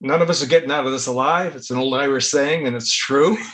none of us are getting out of this alive. It's an old Irish saying, and it's true.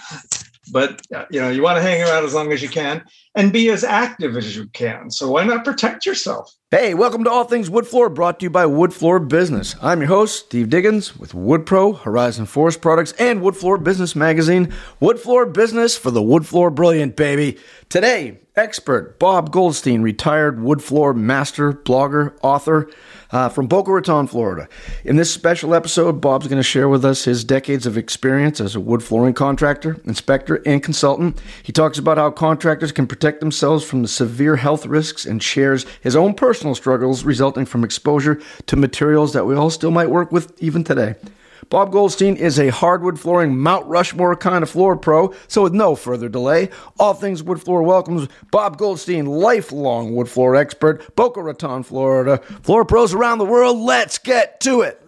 But uh, you know, you want to hang around as long as you can and be as active as you can. So why not protect yourself? Hey, welcome to All Things Wood Floor, brought to you by Wood Floor Business. I'm your host, Steve Diggins, with Wood Pro, Horizon Forest Products, and Wood Floor Business Magazine. Wood Floor Business for the Wood Floor Brilliant, baby. Today, expert Bob Goldstein, retired wood floor master, blogger, author uh, from Boca Raton, Florida. In this special episode, Bob's going to share with us his decades of experience as a wood flooring contractor, inspector, and consultant. He talks about how contractors can protect themselves from the severe health risks and shares his own personal struggles resulting from exposure to materials that we all still might work with even today. Bob Goldstein is a hardwood flooring Mount Rushmore kind of floor pro, so with no further delay, All Things Wood Floor welcomes Bob Goldstein, lifelong wood floor expert, Boca Raton, Florida. Floor pros around the world, let's get to it.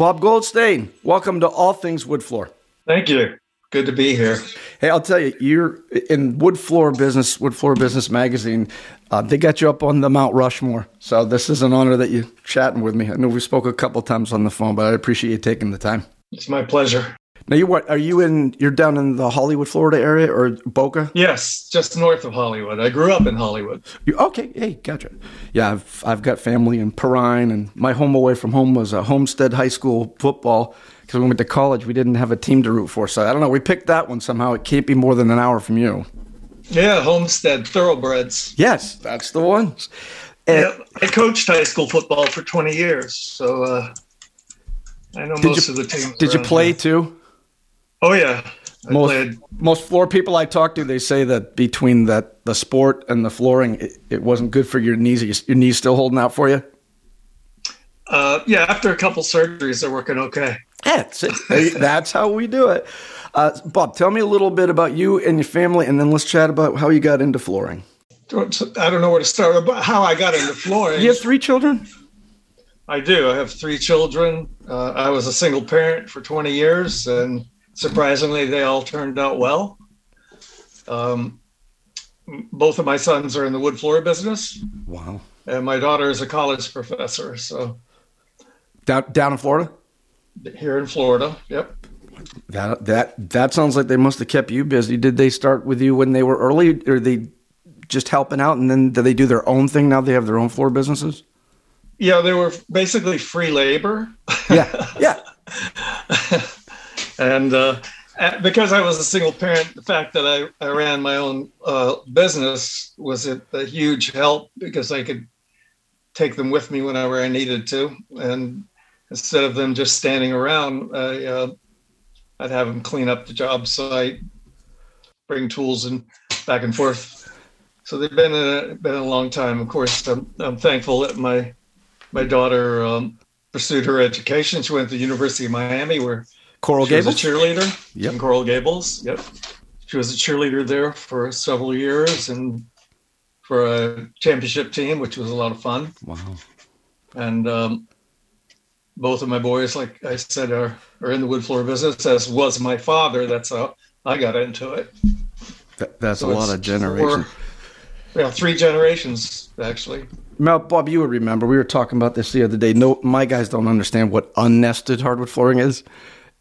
Bob Goldstein, welcome to All Things Wood Floor. Thank you. Good to be here. Hey, I'll tell you, you're in Wood Floor Business, Wood Floor Business Magazine. Uh, they got you up on the Mount Rushmore, so this is an honor that you're chatting with me. I know we spoke a couple times on the phone, but I appreciate you taking the time. It's my pleasure. Now, you what? Are you in? You're down in the Hollywood, Florida area, or Boca? Yes, just north of Hollywood. I grew up in Hollywood. You, okay, hey, gotcha. Yeah, I've I've got family in Perrine, and my home away from home was a Homestead High School football because when we went to college, we didn't have a team to root for. So I don't know. We picked that one somehow. It can't be more than an hour from you. Yeah, Homestead Thoroughbreds. Yes, that's the one. yeah, I coached high school football for 20 years, so uh, I know most you, of the teams. Did you play here. too? Oh yeah, I most played. most floor people I talk to, they say that between that the sport and the flooring, it, it wasn't good for your knees. Your knees still holding out for you? Uh, yeah, after a couple surgeries, they're working okay. That's it. That's how we do it. Uh, Bob, tell me a little bit about you and your family, and then let's chat about how you got into flooring. I don't know where to start about how I got into flooring. You have three children? I do. I have three children. Uh, I was a single parent for 20 years, and surprisingly, they all turned out well. Um, both of my sons are in the wood floor business. Wow. And my daughter is a college professor. So down down in Florida. Here in Florida. Yep. That that that sounds like they must have kept you busy. Did they start with you when they were early, or they just helping out, and then do they do their own thing now? They have their own floor businesses. Yeah, they were basically free labor. Yeah, yeah. and uh, because I was a single parent, the fact that I, I ran my own uh, business was a, a, huge help because I could take them with me whenever I needed to. And instead of them just standing around, I, uh, I'd have them clean up the job site, bring tools and back and forth. So they've been a, been a long time. Of course, I'm, I'm thankful that my my daughter um, pursued her education. She went to the University of Miami, where Coral she Gables, was a cheerleader yep. in Coral Gables. Yep, she was a cheerleader there for several years and for a championship team, which was a lot of fun. Wow! And um, both of my boys, like I said, are are in the wood floor business. As was my father. That's how I got into it. That, that's so a lot of generations. Yeah, three generations actually. Now, Bob, you would remember we were talking about this the other day. No, my guys don't understand what unnested hardwood flooring is,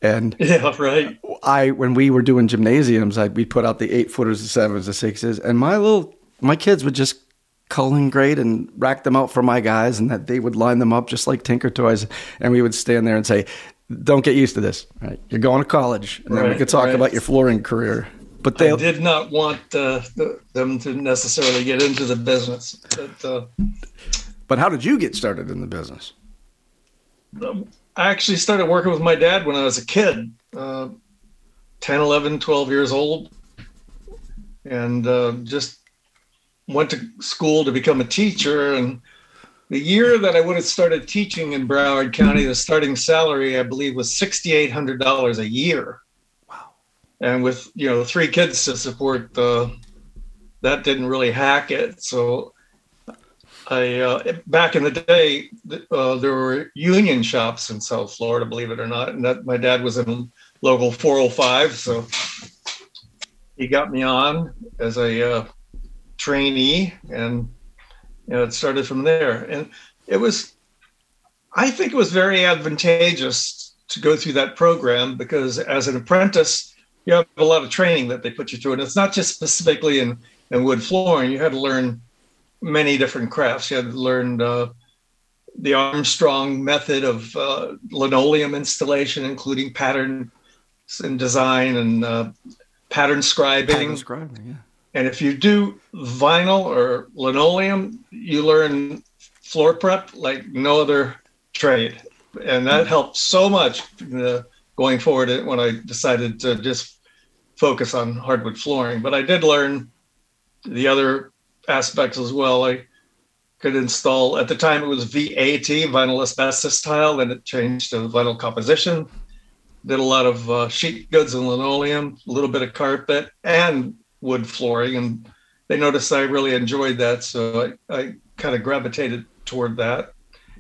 and yeah, right. I when we were doing gymnasiums, I we put out the eight footers, the sevens, the sixes, and my little my kids would just cull and grade and rack them out for my guys, and that they would line them up just like Tinker Toys, and we would stand there and say, "Don't get used to this. Right? You're going to college, and then right, we could talk right. about your flooring career." But they I did not want uh, the, them to necessarily get into the business. But, uh, but how did you get started in the business? I actually started working with my dad when I was a kid, uh, 10, 11, 12 years old, and uh, just went to school to become a teacher. And the year that I would have started teaching in Broward County, the starting salary, I believe, was $6,800 a year Wow. and with you know three kids to support uh, that didn't really hack it so i uh, back in the day uh, there were union shops in south florida believe it or not and that my dad was in local 405. So he got me on as a uh, trainee, and you know, it started from there. And it was, I think, it was very advantageous to go through that program because as an apprentice, you have a lot of training that they put you through, and it's not just specifically in in wood flooring. You had to learn many different crafts. You had learned uh, the Armstrong method of uh, linoleum installation, including pattern and design and uh, pattern scribing. Pattern scribing, yeah. And if you do vinyl or linoleum, you learn floor prep like no other trade, and that helped so much uh, going forward when I decided to just focus on hardwood flooring. But I did learn the other aspects as well. I could install at the time it was VAT vinyl asbestos tile, then it changed to vinyl composition. Did a lot of uh, sheet goods and linoleum, a little bit of carpet and wood flooring, and they noticed I really enjoyed that, so I, I kind of gravitated toward that.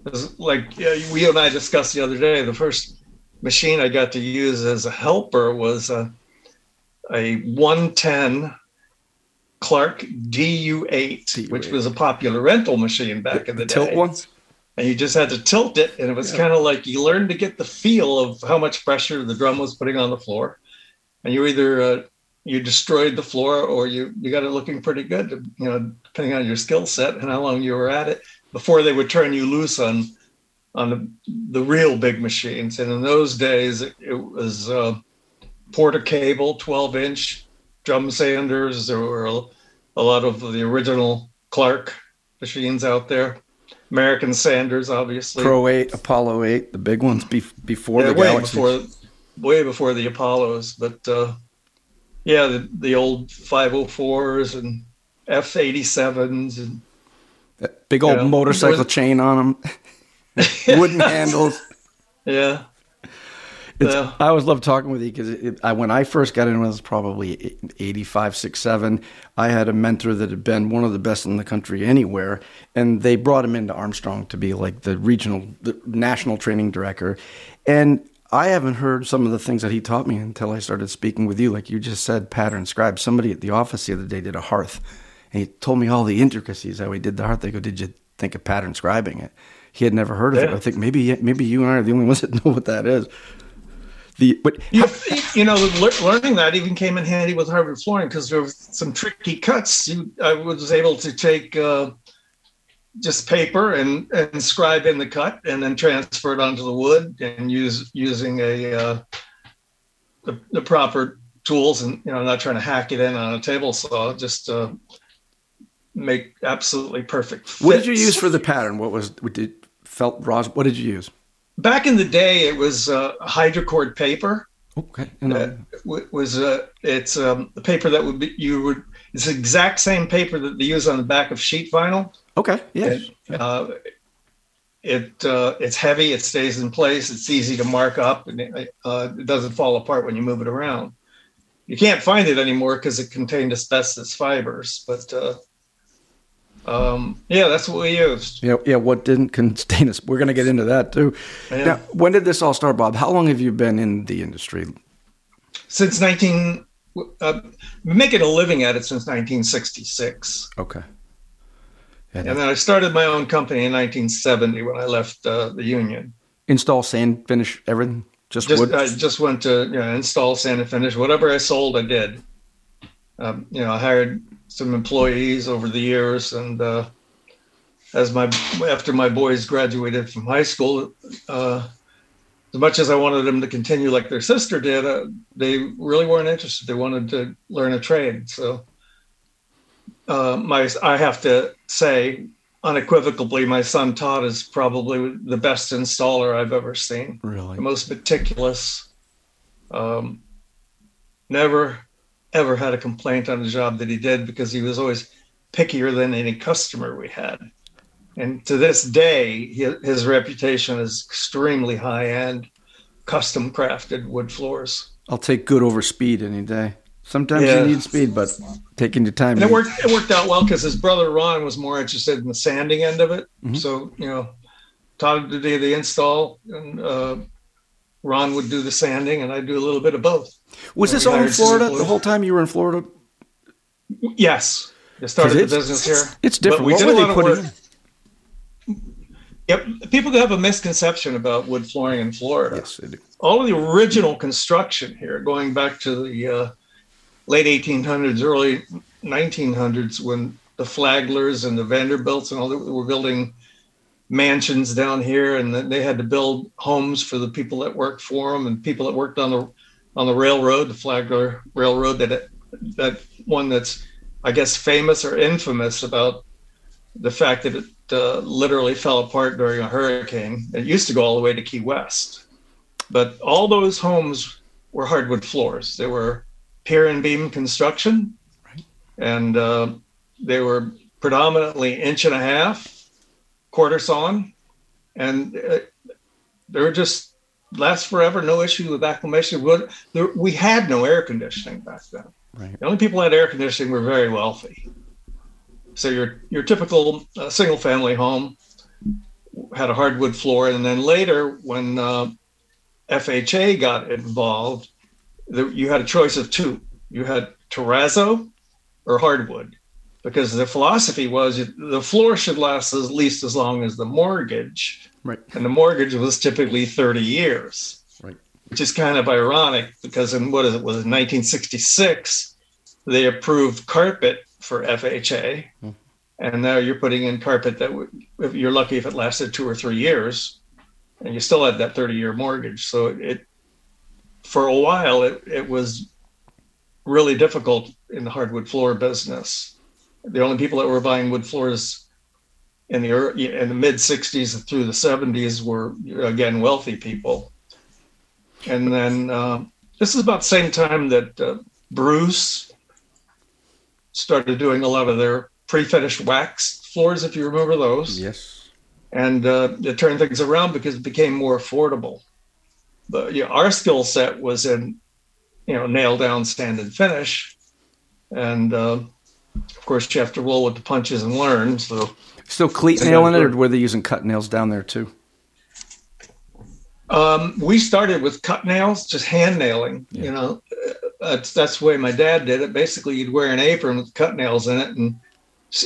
Was like we and I discussed the other day, the first machine I got to use as a helper was a, a 110 Clarke DU8, DU8, which was a popular rental machine back the, in the, the tilt ones. And you just had to tilt it, and it was yeah. kind of like you learned to get the feel of how much pressure the drum was putting on the floor, and you either uh, you destroyed the floor or you you got it looking pretty good, you know, depending on your skill set and how long you were at it before they would turn you loose on on the, the real big machines. And in those days, it, it was uh, Porter cable, 12 inch drum sanders. There were a, lot of the original Clarke machines out there. American Sanders, obviously. Pro 8, Apollo 8, the big ones be- before yeah, the way Galaxies. Before, way before the Apollos. But uh, yeah, the, the old 504s and F 87s and that big old you know, motorcycle was, chain on them, wooden handles. Yeah. I always love talking with you because when I first got in, it was probably 85, 6, 7. I had a mentor that had been one of the best in the country anywhere. And they brought him into Armstrong to be like the regional, the national training director. And I haven't heard some of the things that he taught me until I started speaking with you. Like you just said, pattern scribe. Somebody at the office the other day did a hearth. And he told me all the intricacies how he did the hearth. They go, Did you think of pattern scribing it? He had never heard of yeah. it. I think maybe maybe you and I are the only ones that know what that is. The but you, you know learning that even came in handy with hardwood flooring because there were some tricky cuts. You, I was able to take uh, just paper and and scribe in the cut and then transfer it onto the wood and use using a uh, the, the proper tools and you know not trying to hack it in on a table saw just uh, make absolutely perfect. Fits. What did you use for the pattern? What was what did felt? What did you use? Back in the day, it was uh, hydrocord paper. Okay. Uh, was uh, it's um, the paper that would be you would it's the exact same paper that they use on the back of sheet vinyl. Okay. It, uh, it uh, it's heavy. It stays in place. It's easy to mark up, and it, uh, it doesn't fall apart when you move it around. You can't find it anymore because it contained asbestos fibers, but uh, um, yeah, that's what we used. Yeah, yeah. What didn't contain us? We're going to get into that too. Yeah. Now, when did this all start, Bob? How long have you been in the industry? Since 19, uh, making a living at it since 1966. Okay. and then I started my own company in 1970 when I left uh, the union. Install, sand, finish, everything. Just, just wood. I just went to you know, install, sand, and finish. Whatever I sold, I did. Um, you know, I hired some employees over the years, and uh, as my after my boys graduated from high school, uh, as much as I wanted them to continue like their sister did, uh, they really weren't interested. They wanted to learn a trade. So uh, my I have to say unequivocally, my son Todd is probably the best installer I've ever seen. Really, the most meticulous. Um, never ever had a complaint on a job that he did because he was always pickier than any customer we had. And to this day, his reputation is extremely high end, custom crafted wood floors. I'll take good over speed any day. Sometimes yeah. you need speed, but taking your time. And it worked. It worked out well because his brother Ron was more interested in the sanding end of it. Mm-hmm. So you know, Todd did the install, and uh, Ron would do the sanding, and I'd do a little bit of both. Was this all in Florida the whole time you were in Florida? Yes, I started the business here. It's different. But we what did a lot of work. in? Yep, people have a misconception about wood flooring in Florida. Yes, they do. all of the original construction here, going back to the uh, late 1800s, early 1900s, when the Flaglers and the Vanderbilts and all that were building mansions down here, and they had to build homes for the people that worked for them and people that worked on the on the railroad, the Flagler Railroad, that that one that's I guess famous or infamous about the fact that it uh, literally fell apart during a hurricane. It used to go all the way to Key West but all those homes were hardwood floors. They were pier and beam construction, Right. and uh, they were predominantly inch and a half, quarter sawn, and uh, they were just last forever. No issue with acclimation. We had no air conditioning back then. Right. The only people who had air conditioning were very wealthy. So your your typical uh, single family home had a hardwood floor, and then later when uh, FHA got involved, the, you had a choice of two. You had terrazzo or hardwood, because the philosophy was the floor should last at least as long as the mortgage, Right. and the mortgage was typically 30 years. Right. Which is kind of ironic because in what is it was it 1966 they approved carpet for FHA, Hmm. and now you're putting in carpet that would, if you're lucky if it lasted two or three years, and you still had that 30 year mortgage. So it, for a while, it, it was really difficult in the hardwood floor business. The only people that were buying wood floors in the ear- in the mid 60s through the 70s were again wealthy people. And then uh, this is about the same time that uh, Bruce started doing a lot of their pre-finished wax floors, if you remember those Yes. and uh, it turned things around because it became more affordable. But you know, our skill set was in, you know, nail down, stand and finish, and uh, of course you have to roll with the punches and learn. So Still cleat I nail in it, it. or were they using cut nails down there too? um, we started with cut nails, just hand nailing. Yeah. You know, Uh, that's that's the way my dad did it. Basically, you'd wear an apron with cut nails in it, and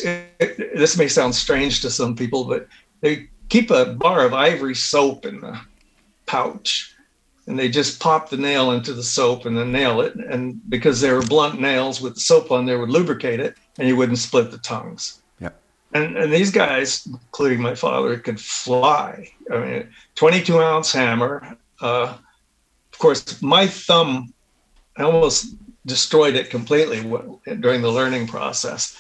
it, it- this may sound strange to some people, but they keep a bar of ivory soap in the pouch, and they just pop the nail into the soap and then nail it. And because they were blunt nails with the soap on there, would lubricate it, and you wouldn't split the tongues. Yeah. And and these guys, including my father, could fly. I mean, 22 ounce hammer. Uh, of course, my thumb, I almost destroyed it completely during the learning process.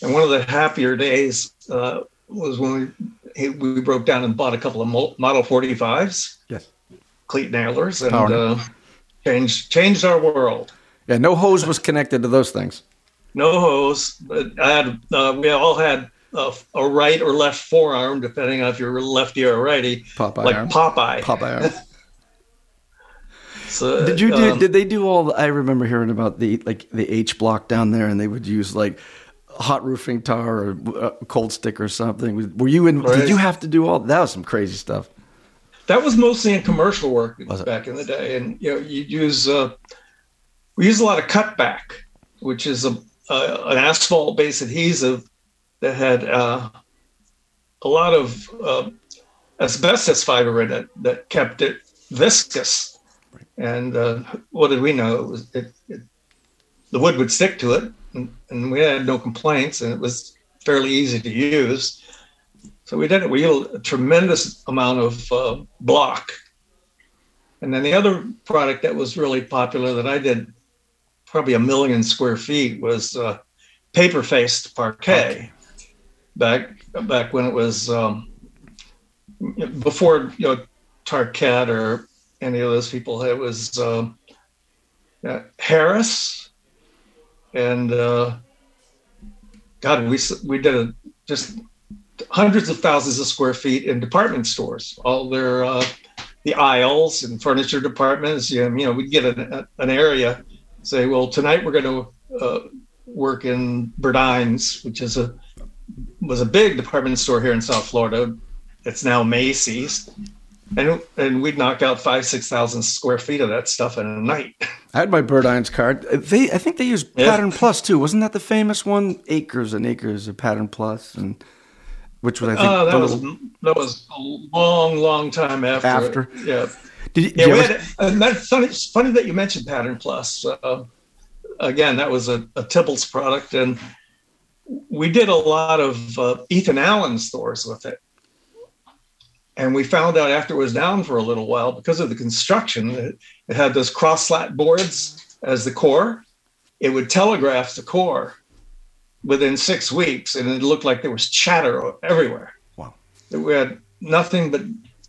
And one of the happier days uh, was when we we broke down and bought a couple of Model 45s, Yes. Cleat nailers, and uh, changed changed our world. Yeah. No hose was connected to those things. No hose, but I had uh, we all had a, a right or left forearm, depending on if you're lefty or righty, Popeye like arm. Popeye. Popeye arm. So, Did you do? um, did they do all? The, I remember hearing about the like the H block down there, and they would use like hot roofing tar or uh, cold stick or something. Were you in? Did you have to do all? That was some crazy stuff. That was mostly in commercial work back in the day, and you know you'd use uh, we use a lot of cutback, which is a, a an asphalt based adhesive that had uh, a lot of uh, asbestos fiber in it that kept it viscous. And uh, what did we know? It was it, it, the wood would stick to it, and, and we had no complaints, and it was fairly easy to use. So we did it. We used a tremendous amount of uh, block. And then the other product that was really popular that I did probably a million square feet was uh, paper faced parquet back back when it was um, before you know Tarkett or any of those people. It was um, uh, Harris and uh, God, we we did a, just hundreds of thousands of square feet in department stores. All their uh, the aisles and furniture departments. You know, you know we'd get an, an area, say, well, tonight we're going to uh, work in Burdines, which is a was a big department store here in South Florida. It's now Macy's, and and we'd knock out five six thousand square feet of that stuff in a night. I had my Burdines card. They, I think they used yeah. Pattern Plus too. Wasn't that the famous one? Acres and acres of Pattern Plus, and which was I think uh, that was that was a long, long time after. After, yeah. Did, did yeah, we ever... had, and that's funny. It's funny that you mentioned Pattern Plus. Uh, again, that was a, a Tibbals product, and we did a lot of uh, Ethan Allen stores with it. And we found out after it was down for a little while because of the construction, it, it had those cross slat boards as the core. It would telegraph the core within six weeks, and it looked like there was chatter everywhere. Wow. We had nothing but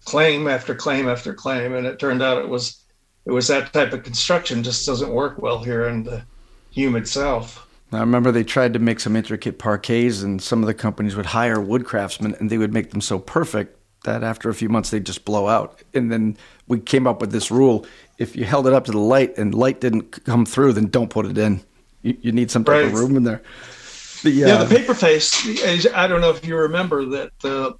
claim after claim after claim, and it turned out it was it was that type of construction just doesn't work well here in the humid south. I remember they tried to make some intricate parquets, and some of the companies would hire wood craftsmen, and they would make them so perfect that after a few months they'd just blow out. And then we came up with this rule: if you held it up to the light and light didn't come through, then don't put it in. You, you need some type right. of room in there. The, uh, yeah, the paper face. I don't know if you remember that uh,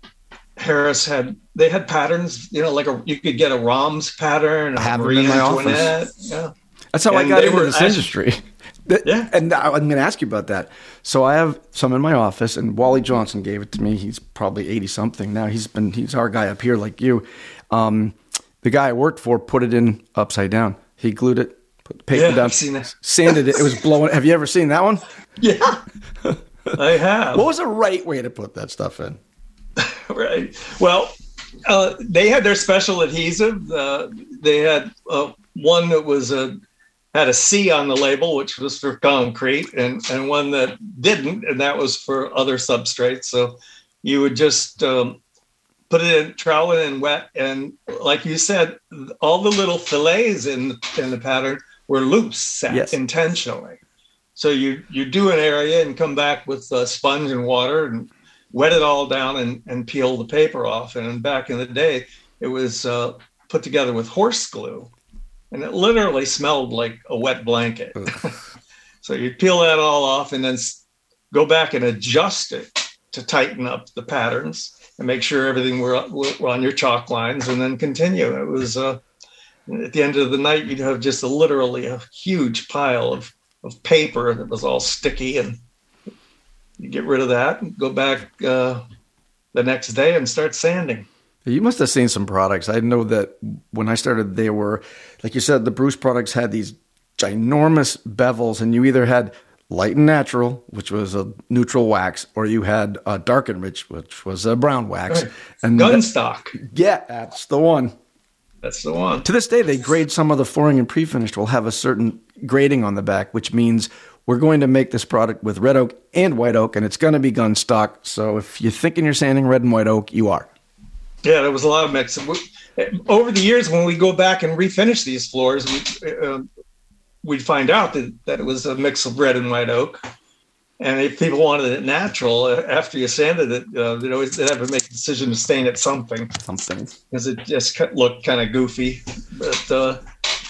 Harris had they had patterns. You know, like a you could get a Roms pattern. I have them in my office. Yeah, that's how and I got into this actually, industry. Yeah. And I'm going to ask you about that. So I have some in my office, and Wally Johnson gave it to me. He's probably 80 something now. He's been, he's our guy up here like you. Um, the guy I worked for put it in upside down. He glued it, put the paper yeah, down, sanded it. It was blowing. Have you ever seen that one? Yeah. I have. What was the right way to put that stuff in? right. Well, uh, they had their special adhesive. Uh, they had uh, one that was a had a C on the label, which was for concrete, and, and one that didn't, and that was for other substrates. So you would just um, put it in, trowel it in wet, and like you said, all the little fillets in in the pattern were loose, set yes. intentionally. So you you do an area and come back with a sponge and water and wet it all down and, and peel the paper off. And back in the day, it was uh, put together with horse glue and it literally smelled like a wet blanket. so you peel that all off and then go back and adjust it to tighten up the patterns and make sure everything were, were on your chalk lines and then continue. It was uh, at the end of the night, you'd have just a, literally a huge pile of, of paper that was all sticky and you get rid of that and go back uh, the next day and start sanding. You must have seen some products. I know that when I started, they were, like you said, the Bruce products had these ginormous bevels, and you either had light and natural, which was a neutral wax, or you had a dark and rich, which was a brown wax. Right. And Gunstock. That, yeah, that's the one. That's the one. To this day, they grade some of the flooring and pre-finished will have a certain grading on the back, which means we're going to make this product with red oak and white oak, and it's going to be gun stock. So if you're thinking you're sanding red and white oak, you are. Yeah, there was a lot of mix. Over the years, when we go back and refinish these floors, we, uh, we'd find out that, that it was a mix of red and white oak. And if people wanted it natural, uh, after you sanded it, uh, they'd always they'd have to make a decision to stain it something. Something. Because it just looked kind of goofy. But uh,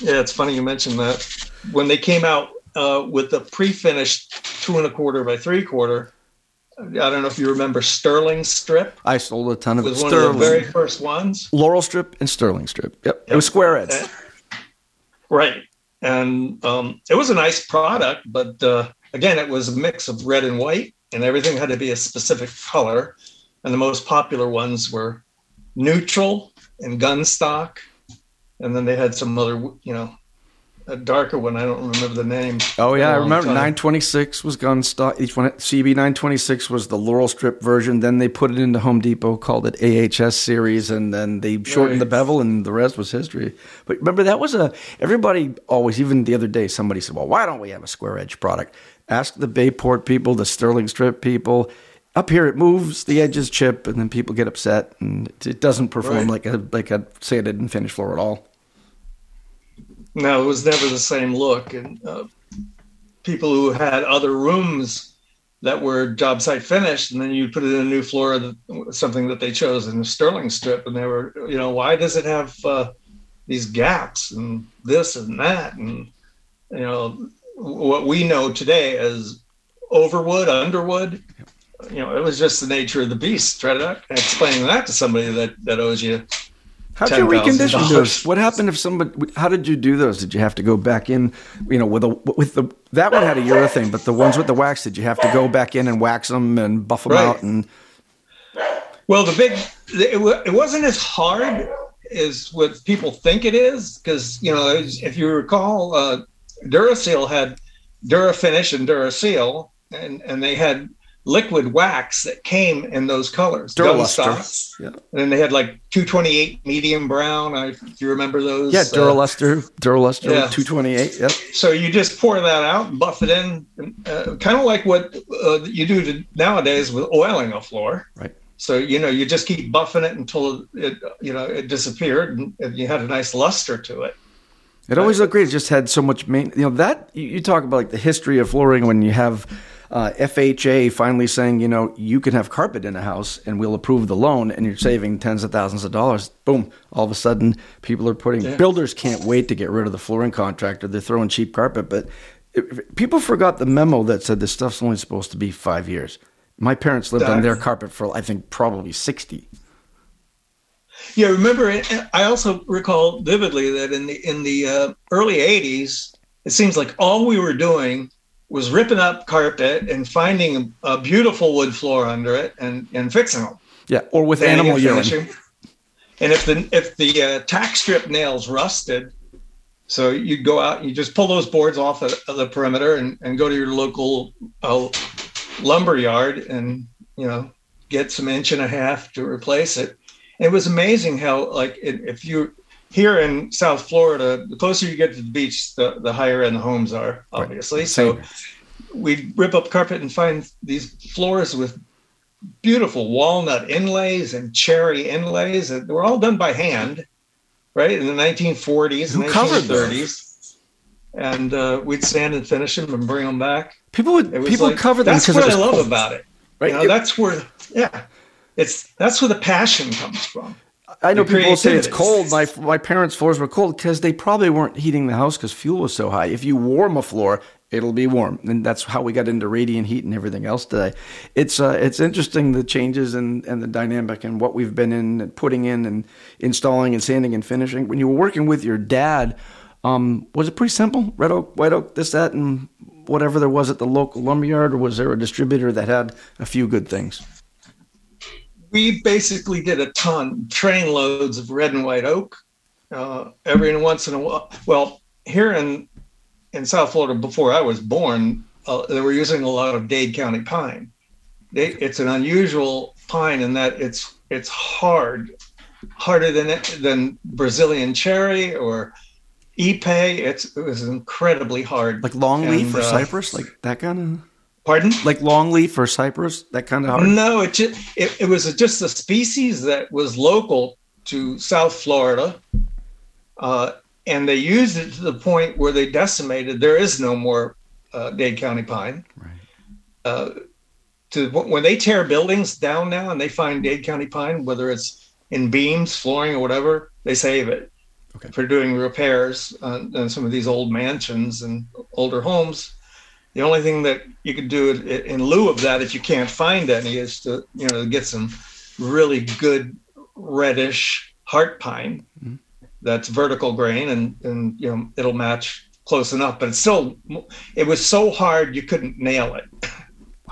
yeah, it's funny you mentioned that. When they came out uh, with the pre-finished two and a quarter by three quarter, I don't know if you remember Sterling Strip. I sold a ton of it. Was one of the very first ones. Laurel Strip and Sterling Strip. Yep, yep. it was square edge. right, and um, it was a nice product, but uh, again, it was a mix of red and white, and everything had to be a specific color. And the most popular ones were neutral and gunstock, and then they had some other, you know, a darker one. I don't remember the name. Oh yeah, I remember. Nine twenty six was gun stock. Each one CB nine twenty six was the Laurel Strip version. Then they put it into Home Depot, called it AHS series, and then they shortened right. the bevel, and the rest was history. But remember, that was a everybody always. Even the other day, somebody said, "Well, why don't we have a square edge product?" Ask the Bayport people, the Sterling Strip people. Up here, it moves, the edges chip, and then people get upset, and it doesn't perform right. like a like a say it didn't finish floor at all. No, it was never the same look. And uh, people who had other rooms that were job site finished, and then you put it in a new floor, something that they chose in the Sterling strip, and they were, you know, why does it have uh, these gaps and this and that, and you know, what we know today as overwood, underwood. You know, it was just the nature of the beast. Try to explain that to somebody that that owes you How'd you recondition those? What happened if somebody? How did you do those? Did you have to go back in? You know, with a with the that one had a urethane, but the ones with the wax, did you have to go back in and wax them and buff them right. out? And well, the big it, it wasn't as hard as what people think it is because you know if you recall, uh, Duraseal had Durafinish and Duraseal, and and they had liquid wax that came in those colors. Duralustr. Yeah. And then they had like 228 medium brown. I, do you remember those? Yeah, Duralustr, uh, Duralustr yeah. 228. Yep. So you just pour that out and buff it in, uh, kind of like what uh, you do to, nowadays with oiling a floor. Right. So you know you just keep buffing it until it you know it disappeared and, and you had a nice luster to it. It always looked great. It just had so much main. You know that you talk about like the history of flooring when you have uh, FHA finally saying, you know, you can have carpet in a house and we'll approve the loan and you're saving tens of thousands of dollars. Boom. All of a sudden, people are putting, yeah. builders can't wait to get rid of the flooring contractor. They're throwing cheap carpet. But it, people forgot the memo that said this stuff's only supposed to be five years. My parents lived on their carpet for, I think, probably 60. Yeah, remember, I also recall vividly that in the in the uh, early '80s, it seems like all we were doing was ripping up carpet and finding a, beautiful wood floor under it and, and fixing them. Yeah, or with animal urine. And if the if the uh, tack strip nails rusted, so you'd go out and you just pull those boards off of, of the perimeter and, and go to your local uh, lumber yard and you know get some inch and a half to replace it. It was amazing how like it, if you here in South Florida, the closer you get to the beach, the, the higher end the homes are, obviously. Right. So we rip up carpet and find these floors with beautiful walnut inlays and cherry inlays. And they were all done by hand, right? In the 1940s Who and 1930s. And uh, we'd sand and finish them and bring them back. People would people like, cover them. That's what I love cold. about it. Right. You know, it, that's where, yeah, it's that's where the passion comes from. I know people say it's cold. My my parents' floors were cold because they probably weren't heating the house because fuel was so high. If you warm a floor, it'll be warm, and that's how we got into radiant heat and everything else today. It's uh, it's interesting the changes and and the dynamic and what we've been in and putting in and installing and sanding and finishing. When you were working with your dad, um, was it pretty simple? Red oak, white oak, this, that, and whatever there was at the local lumberyard, or was there a distributor that had a few good things? We basically did a ton, train loads of red and white oak. Uh, every once in a while, well, here in in South Florida, before I was born, uh, they were using a lot of Dade County pine. They, it's an unusual pine in that it's it's hard, harder than it, than Brazilian cherry or ipe. It's it was incredibly hard, like longleaf or uh, cypress, like that kind of. Pardon? Like longleaf or cypress, that kind of hard? No, it, just, it, it was just a species that was local to South Florida. Uh, and they used it to the point where they decimated. There is no more uh, Dade County pine. Right. Uh, to when they tear buildings down now and they find Dade County pine, whether it's in beams, flooring, or whatever, they save it okay. for doing repairs on, on, some of these old mansions and older homes the only thing that you could do in lieu of that, if you can't find any, is to you know get some really good reddish heart pine mm-hmm. that's vertical grain, and and you know it'll match close enough. But it's still it was so hard you couldn't nail it.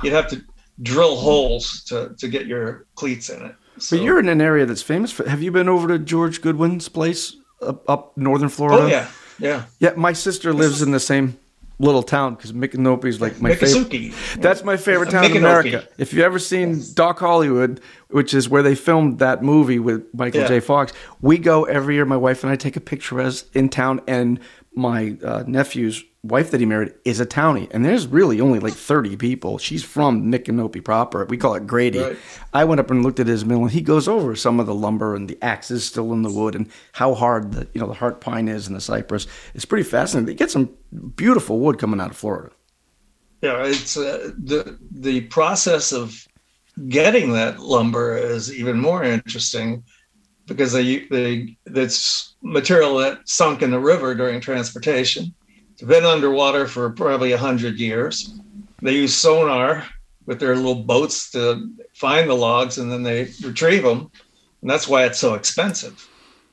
You'd have to drill holes to to get your cleats in it. So but you're in an area that's famous for. Have you been over to George Goodwin's place up, up northern Florida? Oh yeah, yeah. Yeah, my sister lives in the same little town because Micanopy is like my favorite. That's my favorite town in America. If you've ever seen Doc Hollywood, which is where they filmed that movie with Michael yeah. J. Fox, we go every year. My wife and I take a picture of us in town, and my uh, nephew's wife that he married is a townie, and there's really only like 30 people. She's from Micanopy proper. We call it Grady. Right. I went up and looked at his mill, and he goes over some of the lumber and the axes still in the wood, and how hard the you know the heart pine is and the cypress. It's pretty fascinating. They get some beautiful wood coming out of Florida. Yeah, it's uh, the the process of getting that lumber is even more interesting because they they that's material that sunk in the river during transportation it's been underwater for probably a hundred years. They use sonar with their little boats to find the logs, and then they retrieve them, and that's why it's so expensive.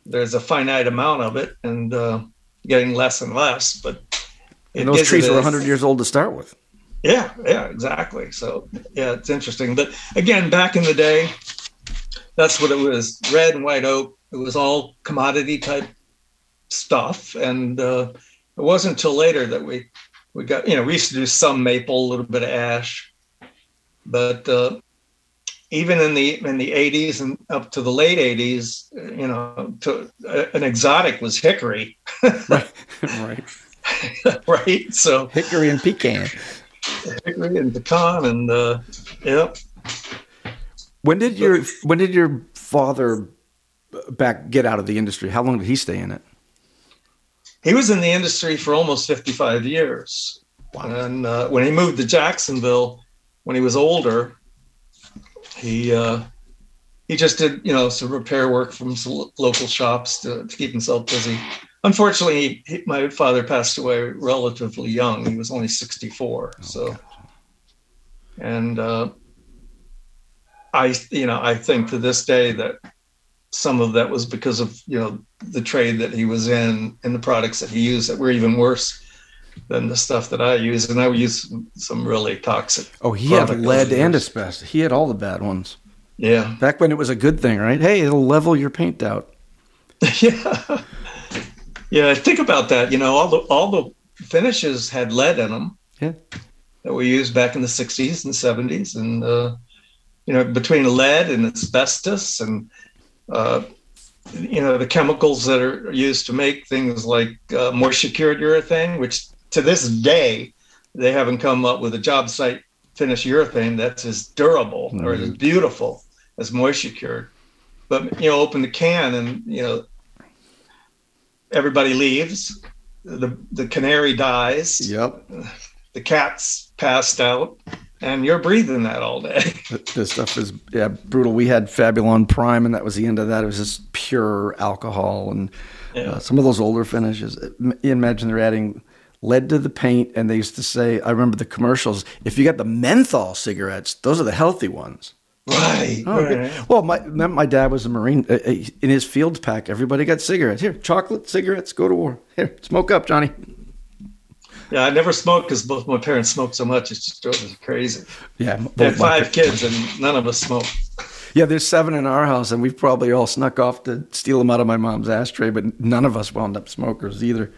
there's a finite amount of it and uh, getting less and less. But and those trees were 100 years old to start with. Yeah, yeah, exactly. So yeah, it's interesting. But again, back in the day, that's what it was: red and white oak. It was all commodity type stuff, and uh, it wasn't until later that we we got you know we used to do some maple, a little bit of ash, but uh, even in the in the 80s and up to the late 80s, you know, to, uh, an exotic was hickory. right, right, right. So hickory and pecan hickory and pecan and uh, yeah. When did your when did your father back get out of the industry? How long did he stay in it? He was in the industry for almost 55 years. Wow. And uh, when he moved to Jacksonville, when he was older, he uh, he just did you know some repair work from some local shops to, to keep himself busy unfortunately, he, my father passed away relatively young. He was only 64. Oh, so, and uh, I, you know, I think to this day that some of that was because of you know the trade that he was in and the products that he used that were even worse than the stuff that I use, and I use some, some really toxic. Oh, he had lead and asbestos. He had all the bad ones. Yeah, back when it was a good thing, right? Hey, it'll level your paint out. yeah. Yeah, think about that. You know, all the all the finishes had lead in them. Yeah. That we used back in the '60s and '70s, and uh, you know, between lead and asbestos, and uh, you know, the chemicals that are used to make things like uh, moisture cured urethane, which to this day they haven't come up with a job site finished urethane that's as durable mm-hmm. or as beautiful as moisture cured. But you know, open the can and you know everybody leaves. The the canary dies. Yep. The cat's passed out, and you're breathing that all day. this stuff is yeah brutal. We had Fabulon Prime, and that was the end of that. It was just pure alcohol, and yeah. uh, some of those older finishes. You imagine they're adding lead to the paint, and they used to say, I remember the commercials. If you got the menthol cigarettes, those are the healthy ones. Right. Oh, right. Well, my my dad was a Marine. Uh, uh, in his field pack, everybody got cigarettes. Here, chocolate, cigarettes, go to war. Here, smoke up, Johnny. Yeah, I never smoked because both my parents smoked so much. It just drove me crazy. Yeah. I had five kids and none of us smoked. Yeah, there's seven in our house, and we've probably all snuck off to steal them out of my mom's ashtray, but none of us wound up smokers either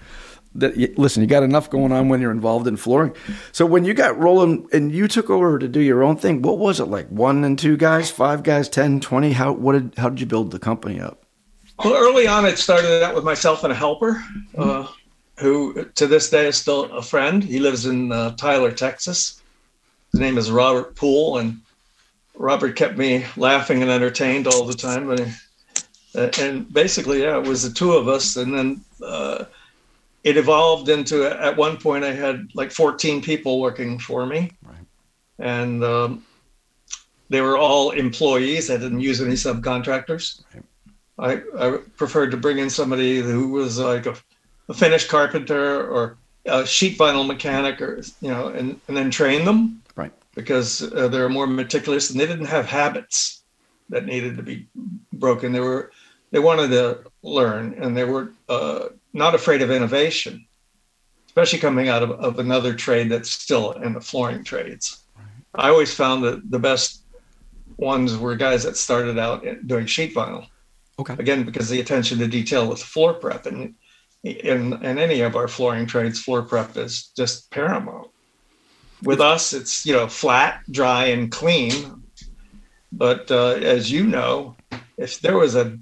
that listen, you got enough going on when you're involved in flooring. So when you got rolling and you took over to do your own thing, what was it like? One and two guys, five guys, 10, 20? How what did how did you build the company up? Well, early on, it started out with myself and a helper, uh, who to this day is still a friend. He lives in uh, Tyler, Texas. His name is Robert Poole, and Robert kept me laughing and entertained all the time. And, uh, and basically, yeah, it was the two of us, and then uh, it evolved into at one point I had like 14 people working for me, right. and um, they were all employees. I didn't use any subcontractors. Right. I, I preferred to bring in somebody who was like a, a finished carpenter or a sheet vinyl mechanic, or you know, and and then train them. Right. Because uh, they're more meticulous and they didn't have habits that needed to be broken. They were they wanted to learn and they were uh, not afraid of innovation, especially coming out of, of another trade that's still in the flooring trades. I always found that the best ones were guys that started out doing sheet vinyl. Okay. Again, because the attention to detail with floor prep and in, in any of our flooring trades, floor prep is just paramount. With us, it's you know flat, dry, and clean. But uh, as you know, if there was a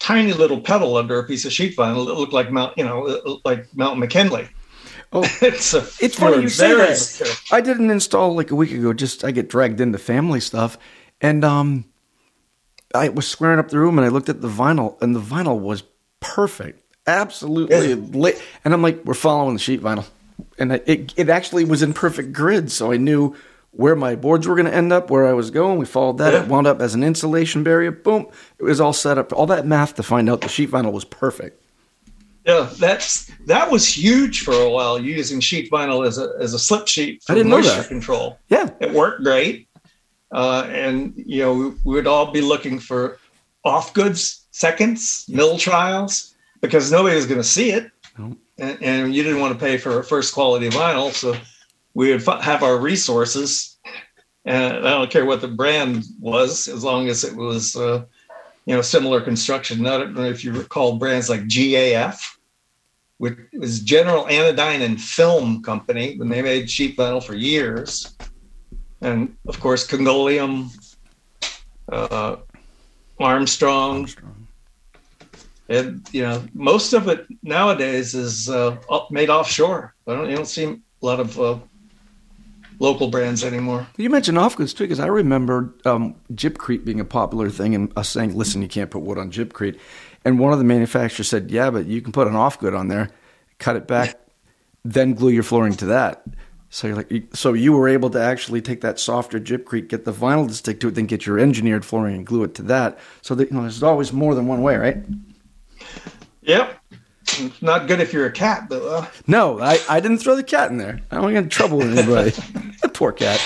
tiny little pebble under a piece of sheet vinyl that looked like Mount, you know, like Mount McKinley. Oh, it's a, it's funny you say that. I did an install like a week ago. Just I get dragged into family stuff, and um, I was squaring up the room and I looked at the vinyl, and the vinyl was perfect, absolutely yeah. lit. And I'm like, we're following the sheet vinyl, and it it actually was in perfect grid, so I knew where my boards were going to end up, where I was going. We followed that. Yeah. It wound up as an insulation barrier. Boom. It was all set up. All that math to find out the sheet vinyl was perfect. Yeah, that's that was huge for a while using sheet vinyl as a as a slip sheet for I didn't moisture know that. control. Yeah, it worked great. Uh, and you know we, we would all be looking for off goods seconds, mill trials, because nobody was going to see it. Nope. And, and, you didn't want to pay for a first quality vinyl. So we would have our resources. And I don't care what the brand was, as long as it was, uh, you know, similar construction. Not if you recall brands like GAF, which was General Aniline and Film Company, when they made sheet vinyl for years. And of course, Congoleum, uh, Armstrong. Armstrong. And you know, most of it nowadays is uh, made offshore. I don't, you don't see a lot of uh, local brands anymore. You mentioned off goods too, because I remember um, Gypcrete being a popular thing, and us saying, "Listen, you can't put wood on Gypcrete." And one of the manufacturers said, "Yeah, but you can put an off good on there, cut it back, then glue your flooring to that." So you're like, so you were able to actually take that softer Gypcrete, get the vinyl to stick to it, then get your engineered flooring and glue it to that. So that you know, there's always more than one way, right? Yep. not good if you're a cat, though. Uh. No, I, I didn't throw the cat in there. I don't get in trouble with anybody. Poor cat.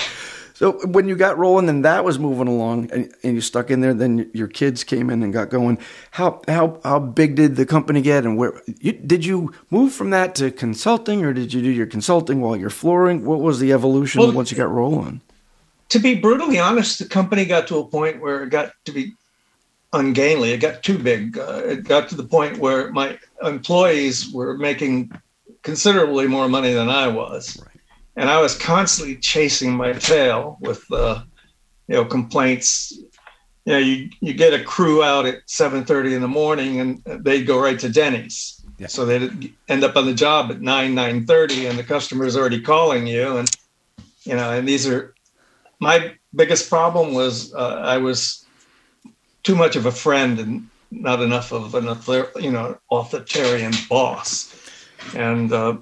So when you got rolling and that was moving along and, and, you stuck in there, then your kids came in and got going. How how how big did the company get, and where you, did you move from that to consulting, or did you do your consulting while you're flooring? What was the evolution well, once you got rolling? To be brutally honest, the company got to a point where it got to be ungainly. It got too big. Uh, it got to the point where my employees were making considerably more money than I was. Right and I was constantly chasing my tail with uh, you know complaints. You know, you, you get a crew out at seven thirty in the morning, and they'd go right to Denny's. Yeah. So they'd end up on the job at nine nine thirty, and the customer's already calling you, and you know, and these are my biggest problem was uh, I was too much of a friend and not enough of an you know authoritarian boss, and uh,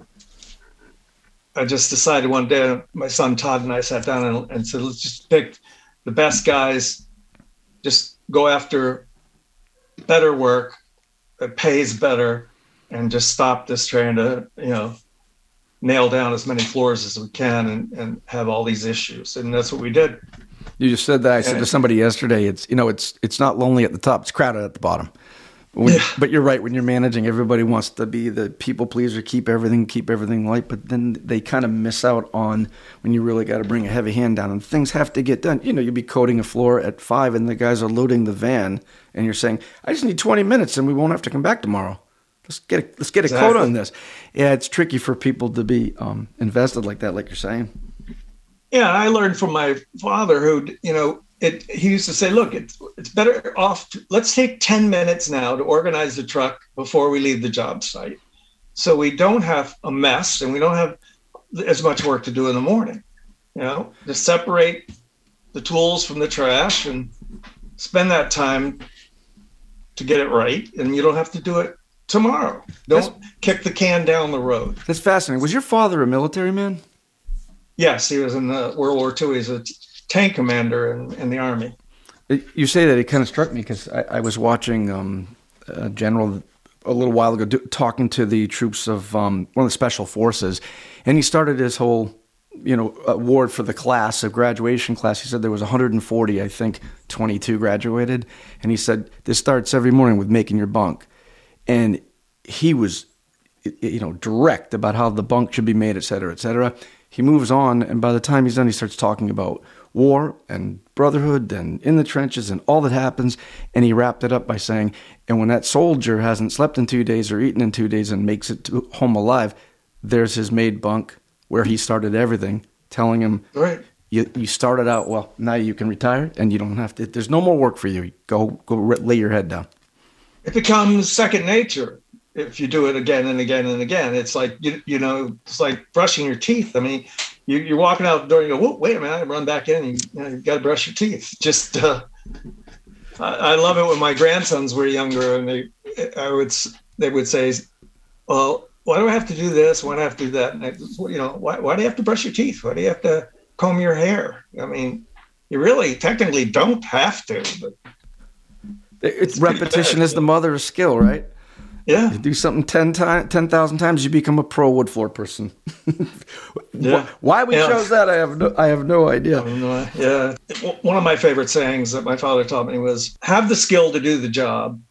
I just decided one day, my son Todd and I sat down and, and said, let's just pick the best guys, just go after better work that pays better, and just stop this trying to, you know, nail down as many floors as we can and, and have all these issues. And that's what we did. You just said that. I said to somebody yesterday, it's, you know, it's, it's not lonely at the top, it's crowded at the bottom. When, yeah. But you're right. When you're managing, everybody wants to be the people pleaser, keep everything, keep everything light. But then they kind of miss out on when you really got to bring a heavy hand down and things have to get done. You know, you'll be coating a floor at five, and the guys are loading the van, and you're saying, "I just need 20 minutes, and we won't have to come back tomorrow." Let's get a, let's get a exactly. quote on this. Yeah, it's tricky for people to be um, invested like that, like you're saying. Yeah, I learned from my father, who you know it, he used to say, look, it's, it's better off. To, let's take 10 minutes now to organize the truck before we leave the job site. So we don't have a mess and we don't have as much work to do in the morning. You know, to separate the tools from the trash and spend that time to get it right. And you don't have to do it tomorrow. Don't that's, kick the can down the road. That's fascinating. Was your father a military man? Yes, he was in the World War II. He's a tank commander in, in the army. You say that it kind of struck me because I, I, was watching um, a general a little while ago do, talking to the troops of um, one of the special forces, and he started his whole you know award for the class of graduation class. He said there was 140, I think 22 graduated, and he said this starts every morning with making your bunk, and he was you know direct about how the bunk should be made, et cetera, et cetera. He moves on, and by the time he's done, he starts talking about war and brotherhood and in the trenches and all that happens. And he wrapped it up by saying, and when that soldier hasn't slept in two days or eaten in two days and makes it to home alive, there's his made bunk where he started everything, telling him, right. You, you started out well. Now you can retire, and you don't have to. There's no more work for you. Go go lay your head down. It becomes second nature if you do it again and again and again. It's like you you know, it's like brushing your teeth. I mean, you, are walking out the door and you go, wait a minute, I run back in. And you, you, you got to brush your teeth. Just, uh, I, I, love it when my grandsons were younger and they, I would, they would say, well, why do I have to do this? Why do I have to do that? And I, you know, why, why do you have to brush your teeth? Why do you have to comb your hair? I mean, you really technically don't have to, but it's repetition is the mother of skill, right? Yeah. You do something 10 times, 10,000 times, you become a pro wood floor person. yeah. Why we yeah. chose that, I have no, I have no idea. Yeah. One of my favorite sayings that my father taught me was have the skill to do the job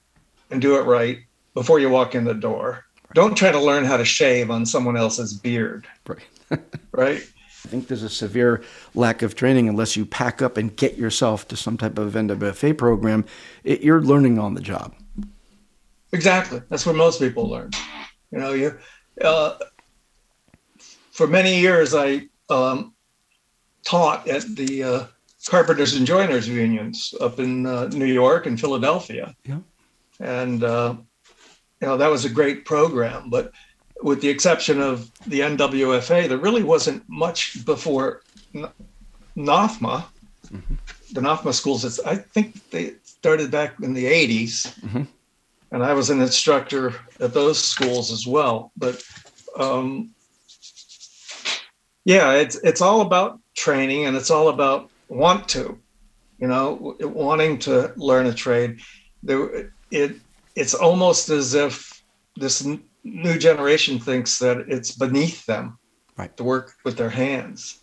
and do it right before you walk in the door. Don't try to learn how to shave on someone else's beard. Right. right. I think there's a severe lack of training unless you pack up and get yourself to some type of NWFA program. It, you're learning on the job. Exactly. That's where most people learn. You know, you. Uh, for many years, I um, taught at the uh, carpenters and joiners unions up in uh, New York and Philadelphia. Yeah. And uh, you know that was a great program, but with the exception of the NWFA, there really wasn't much before NOFMA. Mm-hmm. The NOFMA schools, I think they started back in the 80s. Mm-hmm. And I was an instructor at those schools as well. But um, yeah, it's, it's all about training and it's all about want to, you know, wanting to learn a trade. There, it, it's almost as if this new generation thinks that it's beneath them right. to work with their hands.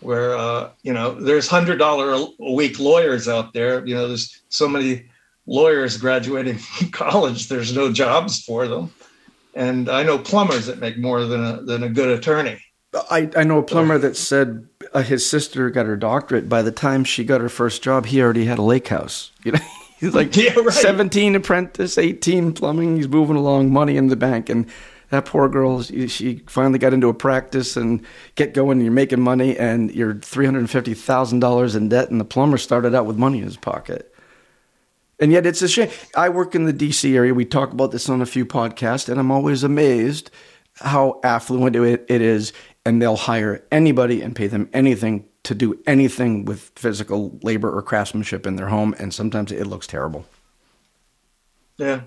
Where uh, you know there's hundred dollar a week lawyers out there. You know there's so many lawyers graduating from college. There's no jobs for them, and I know plumbers that make more than a than a good attorney. I, I know a plumber that said uh, his sister got her doctorate. By the time she got her first job, he already had a lake house. You know. He's like yeah, right. 17 apprentice, 18 plumbing. He's moving along, money in the bank. And that poor girl, she finally got into a practice and get going. And you're making money and you're $350,000 in debt. And the plumber started out with money in his pocket. And yet it's a shame. I work in the DC area. We talk about this on a few podcasts, and I'm always amazed how affluent it, is. And they'll hire anybody and pay them anything to do anything with physical labor or craftsmanship in their home, and sometimes it looks terrible. Yeah.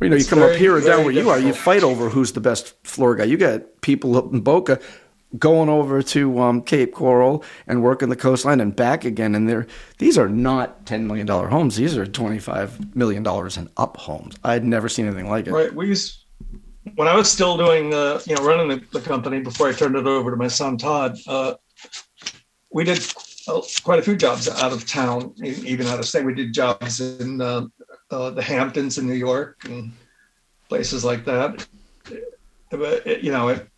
You know, it's you come very, up here or down where difficult. you are, you fight over who's the best floor guy. You got people up in Boca going over to um, Cape Coral and working the coastline and back again, and they're these are not ten million dollar homes. These are twenty five million dollars and up homes. I'd never seen anything like it. Right. We used when I was still doing, uh, you know, running the, the, company before I turned it over to my son Todd. Uh, we did uh, quite a few jobs out of town, even out of state. We did jobs in uh, uh, the Hamptons in New York and places like that. But you know, it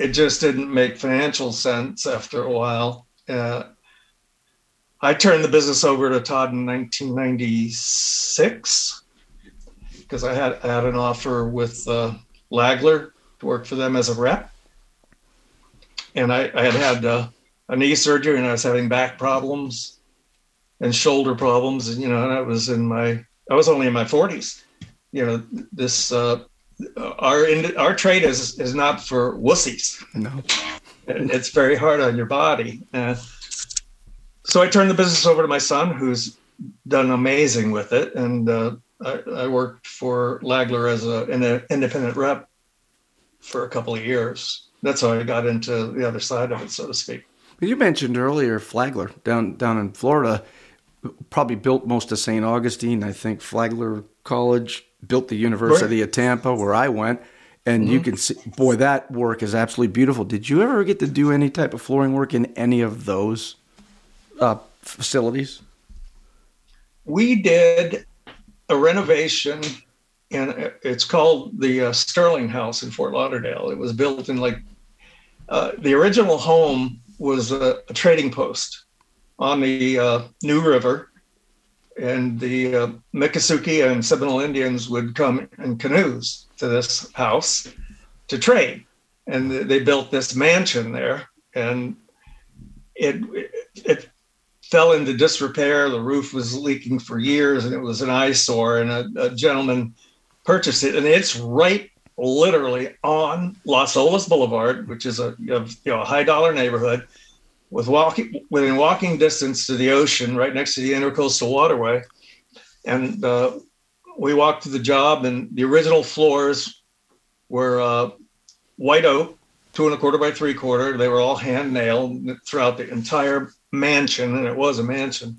it just didn't make financial sense after a while. Uh, I turned the business over to Todd in 1996 because I had had an offer with uh, Lagler to work for them as a rep, and I, I had had uh, a knee surgery and I was having back problems and shoulder problems. And, you know, and I was in my, I was only in my 40s. You know, this, uh, our our trade is is not for wussies. No, And it's very hard on your body. Uh, so I turned the business over to my son, who's done amazing with it, and uh, I, I, worked for Lagler as a, an independent rep for a couple of years. That's how I got into the other side of it, so to speak. You mentioned earlier Flagler down down in Florida, probably built most of St. Augustine. I think Flagler College built the University right. of Tampa, where I went. And mm-hmm. you can see, boy, that work is absolutely beautiful. Did you ever get to do any type of flooring work in any of those uh, facilities? We did a renovation, and it's called the uh, Stranahan House in Fort Lauderdale. It was built in like uh, the original home was a, a trading post on the uh, New River, and the uh, Miccosukee and Seminole Indians would come in canoes to this house to trade, and they built this mansion there, and it it fell into disrepair. The roof was leaking for years, and it was an eyesore. And a, a gentleman purchased it, and it's right literally on Las Olas Boulevard, which is a you know a high dollar neighborhood, with walking within walking distance to the ocean, right next to the Intercoastal Waterway, and uh, we walked to the job, and the original floors were uh, white oak, two and a quarter by three quarter. They were all hand nailed throughout the entire mansion, and it was a mansion.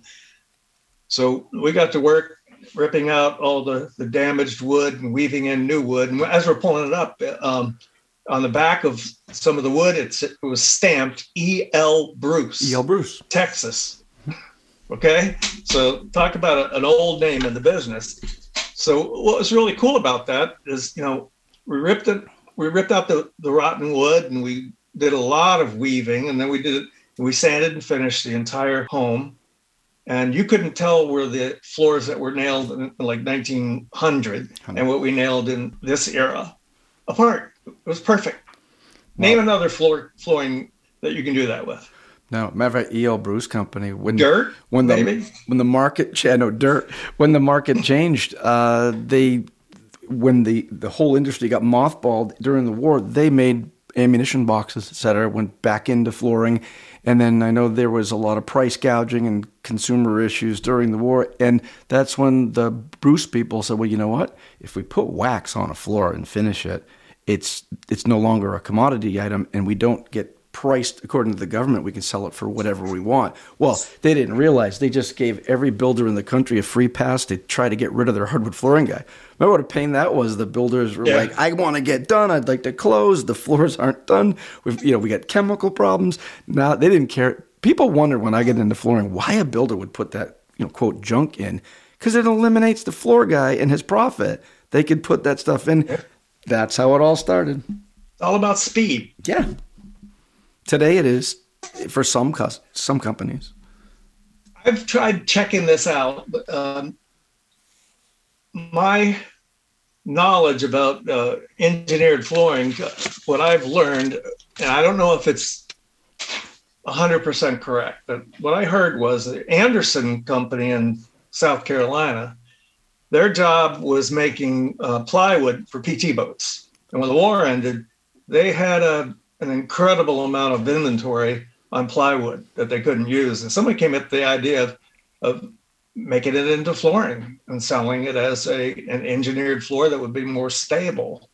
So we got to work ripping out all the, the damaged wood and weaving in new wood. And as we're pulling it up, um, on the back of some of the wood, it was stamped E.L. Bruce. E.L. Bruce. Texas. Okay. So talk about a, an old name in the business. So what was really cool about that is, you know, we ripped it, we ripped out the, the rotten wood and we did a lot of weaving and then we did we sanded and finished the entire home and you couldn't tell where the floors that were nailed in like 1900 and what we nailed in this era apart. It was perfect. Name another floor flooring that you can do that with. No, matter of fact, E.L. Bruce Company when dirt when the maybe? when the market no dirt when the market changed, uh, they when the the whole industry got mothballed during the war, they made ammunition boxes, et cetera, went back into flooring. And then I know there was a lot of price gouging and consumer issues during the war. And that's when the Bruce people said, well, you know what? If we put wax on a floor and finish it, it's it's no longer a commodity item and we don't get priced according to the government, we can sell it for whatever we want. Well, they didn't realize they just gave every builder in the country a free pass to try to get rid of their hardwood flooring guy. Remember what a pain that was? The builders were yeah. like, "I want to get done. I'd like to close. The floors aren't done. We've you know we got chemical problems." Now they didn't care. People wonder when I get into flooring why a builder would put that you know quote junk in because it eliminates the floor guy and his profit. They could put that stuff in. That's how it all started. It's all about speed. Yeah. Today it is for some some companies. I've tried checking this out, but um, my knowledge about uh, engineered flooring, what I've learned, and I don't know if it's 100% correct, but what I heard was the Anderson Company in South Carolina, their job was making uh, plywood for PT boats. And when the war ended, they had a an incredible amount of inventory on plywood that they couldn't use. And somebody came up with the idea of, of making it into flooring and selling it as a an engineered floor that would be more stable.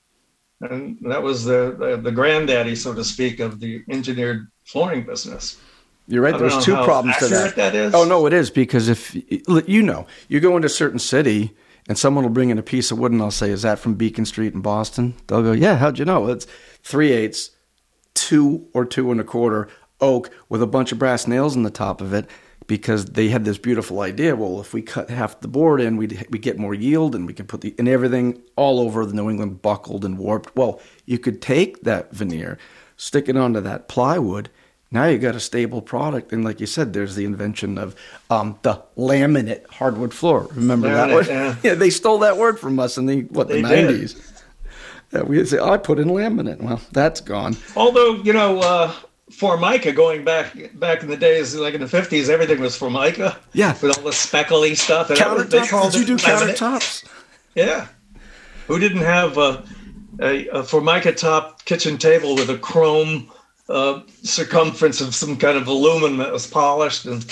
And that was the, the, the granddaddy, so to speak, of the engineered flooring business. You're right. There's two problems to that. that is. Oh no, it is because if you know, you go into a certain city and someone will bring in a piece of wood and I'll say, "Is that from Beacon Street in Boston?" They'll go, "Yeah." How'd you know? It's three eighths two or two and a quarter oak with a bunch of brass nails in the top of it because they had this beautiful idea. Well, if we cut half the board in, we we get more yield, and we can put the and everything all over the New England buckled and warped. Well, you could take that veneer, stick it onto that plywood. Now you got a stable product, and like you said, there's the invention of um, the laminate hardwood floor. Remember laminate, that word? Yeah. yeah. they stole that word from us in the what the nineties that we say, I put in laminate. Well, that's gone. Although, you know, uh, Formica going back back in the days, like in the 50s, everything was Formica. Yeah. With all the speckly stuff. And countertops? Did you do countertops? Yeah. Who didn't have a, a, a, Formica top kitchen table with a chrome uh, circumference of some kind of aluminum that was polished and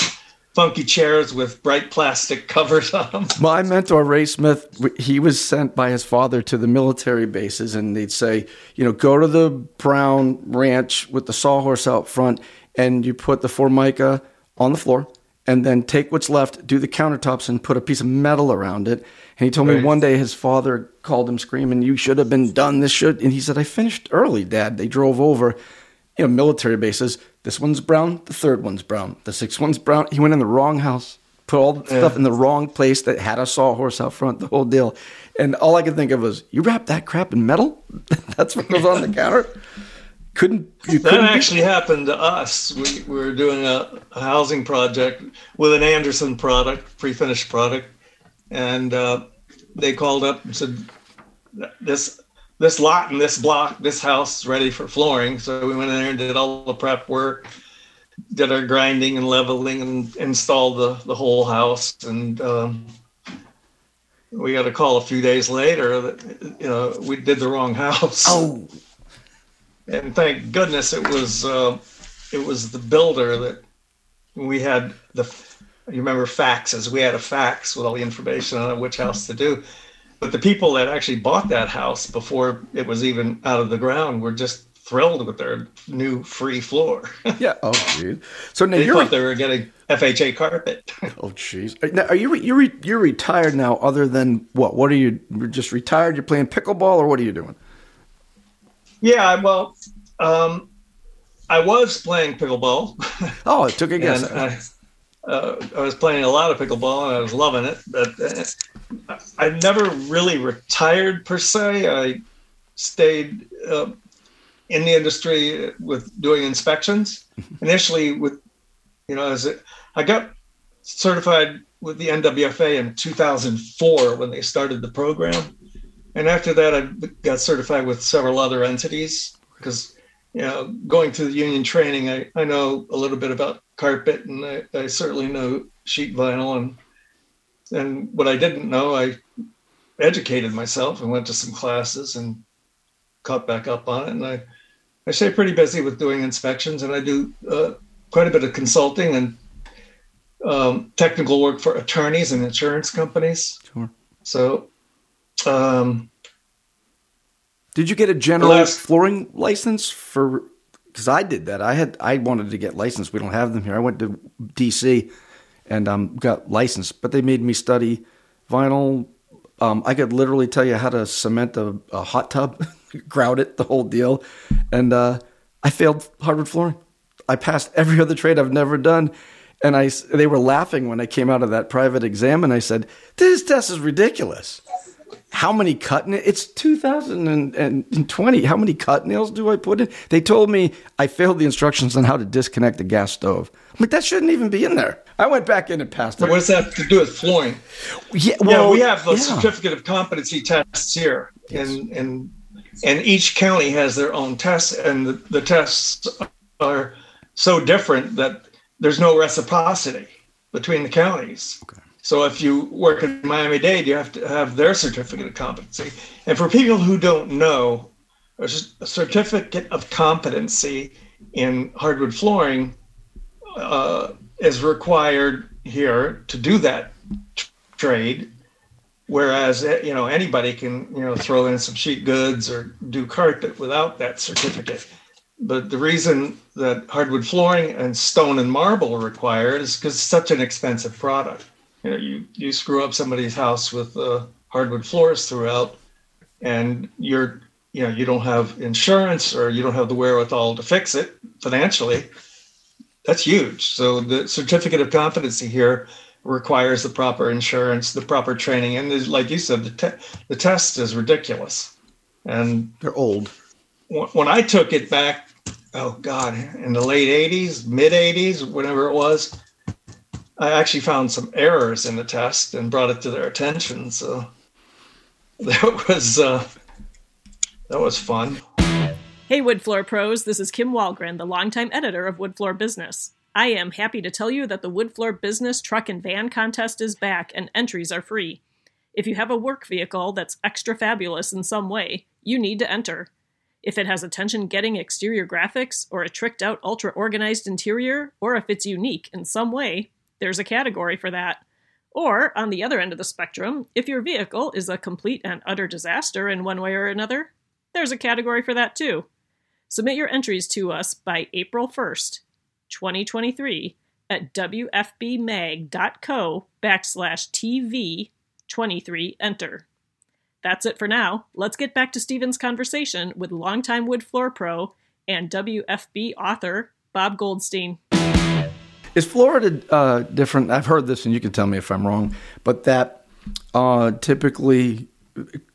funky chairs with bright plastic covers on them. My mentor, Ray Smith, he was sent by his father to the military bases, and they'd say, you know, go to the Brown Ranch with the sawhorse out front, and you put the formica on the floor, and then take what's left, do the countertops, and put a piece of metal around it. And he told right. me one day his father called him screaming, "You should have been done. This should." And he said, "I finished early, Dad." They drove over you know, military bases. This one's brown, the third one's brown, the sixth one's brown. He went in the wrong house, put all the yeah. stuff in the wrong place that had a sawhorse out front, the whole deal. And all I could think of was, you wrap that crap in metal? That's what was on the counter? Couldn't you? That couldn't actually be- happened to us. We, we were doing a, a, housing project with an Anderson product, pre-finished product, and uh, they called up and said, "This this lot and this block, this house is ready for flooring. So we went in there and did all the prep work, did our grinding and leveling and installed the, the whole house. And um, we got a call a few days later that, you know, we did the wrong house. Oh. And thank goodness it was, uh, it was the builder that we had the, you remember faxes, we had a fax with all the information on which house to do but the people that actually bought that house before it was even out of the ground were just thrilled with their new free floor. yeah. Oh, geez. So now they you're thought they were getting FHA carpet. oh, jeez. Now, are you you're you're retired now? Other than what? What are you? You're just retired? You're playing pickleball, or what are you doing? Yeah. Well, um, I was playing pickleball. Oh, it took a guess. Uh, I was playing a lot of pickleball and I was loving it. But uh, I never really retired per se. I stayed uh, in the industry with doing inspections. Initially, with you know, as it, I got certified with the NWFA in 2004 when they started the program, and after that, I got certified with several other entities because you know, going through the union training, I, I know a little bit about carpet and I, I certainly know sheet vinyl and and what I didn't know, I educated myself and went to some classes and caught back up on it. And I, I stay pretty busy with doing inspections and I do uh, quite a bit of consulting and um, technical work for attorneys and insurance companies. Sure. So um, Did you get a general Last- flooring license for? Because I did that. I had I wanted to get licensed. We don't have them here. I went to DC and um, got licensed, but they made me study vinyl. Um, I could literally tell you how to cement a, a hot tub, grout it, the whole deal, and uh, I failed hardwood flooring. I passed every other trade I've never done, and I they were laughing when I came out of that private exam, and I said, "This test is ridiculous." How many cut nails? It's 2020. How many cut nails do I put in? They told me I failed the instructions on how to disconnect the gas stove. I'm like, that shouldn't even be in there. I went back in and passed it. what does that have to do with flooring? Yeah, yeah, well, we have the yeah. certificate of competency tests here, and and and each county has their own tests, and the, the tests are so different that there's no reciprocity between the counties. So if you work in Miami Dade, you have to have their certificate of competency. And for people who don't know, a certificate of competency in hardwood flooring uh, is required here to do that t- trade whereas eh, you know anybody can you know throw in some sheet goods or do carpet without that certificate but the reason that hardwood flooring and stone and marble are required is because it's such an expensive product you know you you screw up somebody's house with uh, hardwood floors throughout and you're you know you don't have insurance or you don't have the wherewithal to fix it financially that's huge so the certificate of competency here requires the proper insurance, the proper training, and like you said, the te- the test is ridiculous. And They're old. w- when I took it back, oh God, in the late '80s, mid '80s, whatever it was, I actually found some errors in the test and brought it to their attention. So that was uh, that was fun. Hey, Wood Floor Pros, this is Kim Wahlgren, the longtime editor of Wood Floor Business. I am happy to tell you that the Wood Floor Business Truck and Van Contest is back and entries are free. If you have a work vehicle that's extra fabulous in some way, you need to enter. If it has attention getting exterior graphics, or a tricked out ultra organized interior, or if it's unique in some way, there's a category for that. Or, on the other end of the spectrum, if your vehicle is a complete and utter disaster in one way or another, there's a category for that too. Submit your entries to us by April 1st, 2023 at wfbmag.co backslash TV 23 enter. That's it for now. Let's get back to Steven's conversation with longtime wood floor pro and WFB author Bob Goldstein. Is Florida uh, different? I've heard this, and you can tell me if I'm wrong, but that uh, typically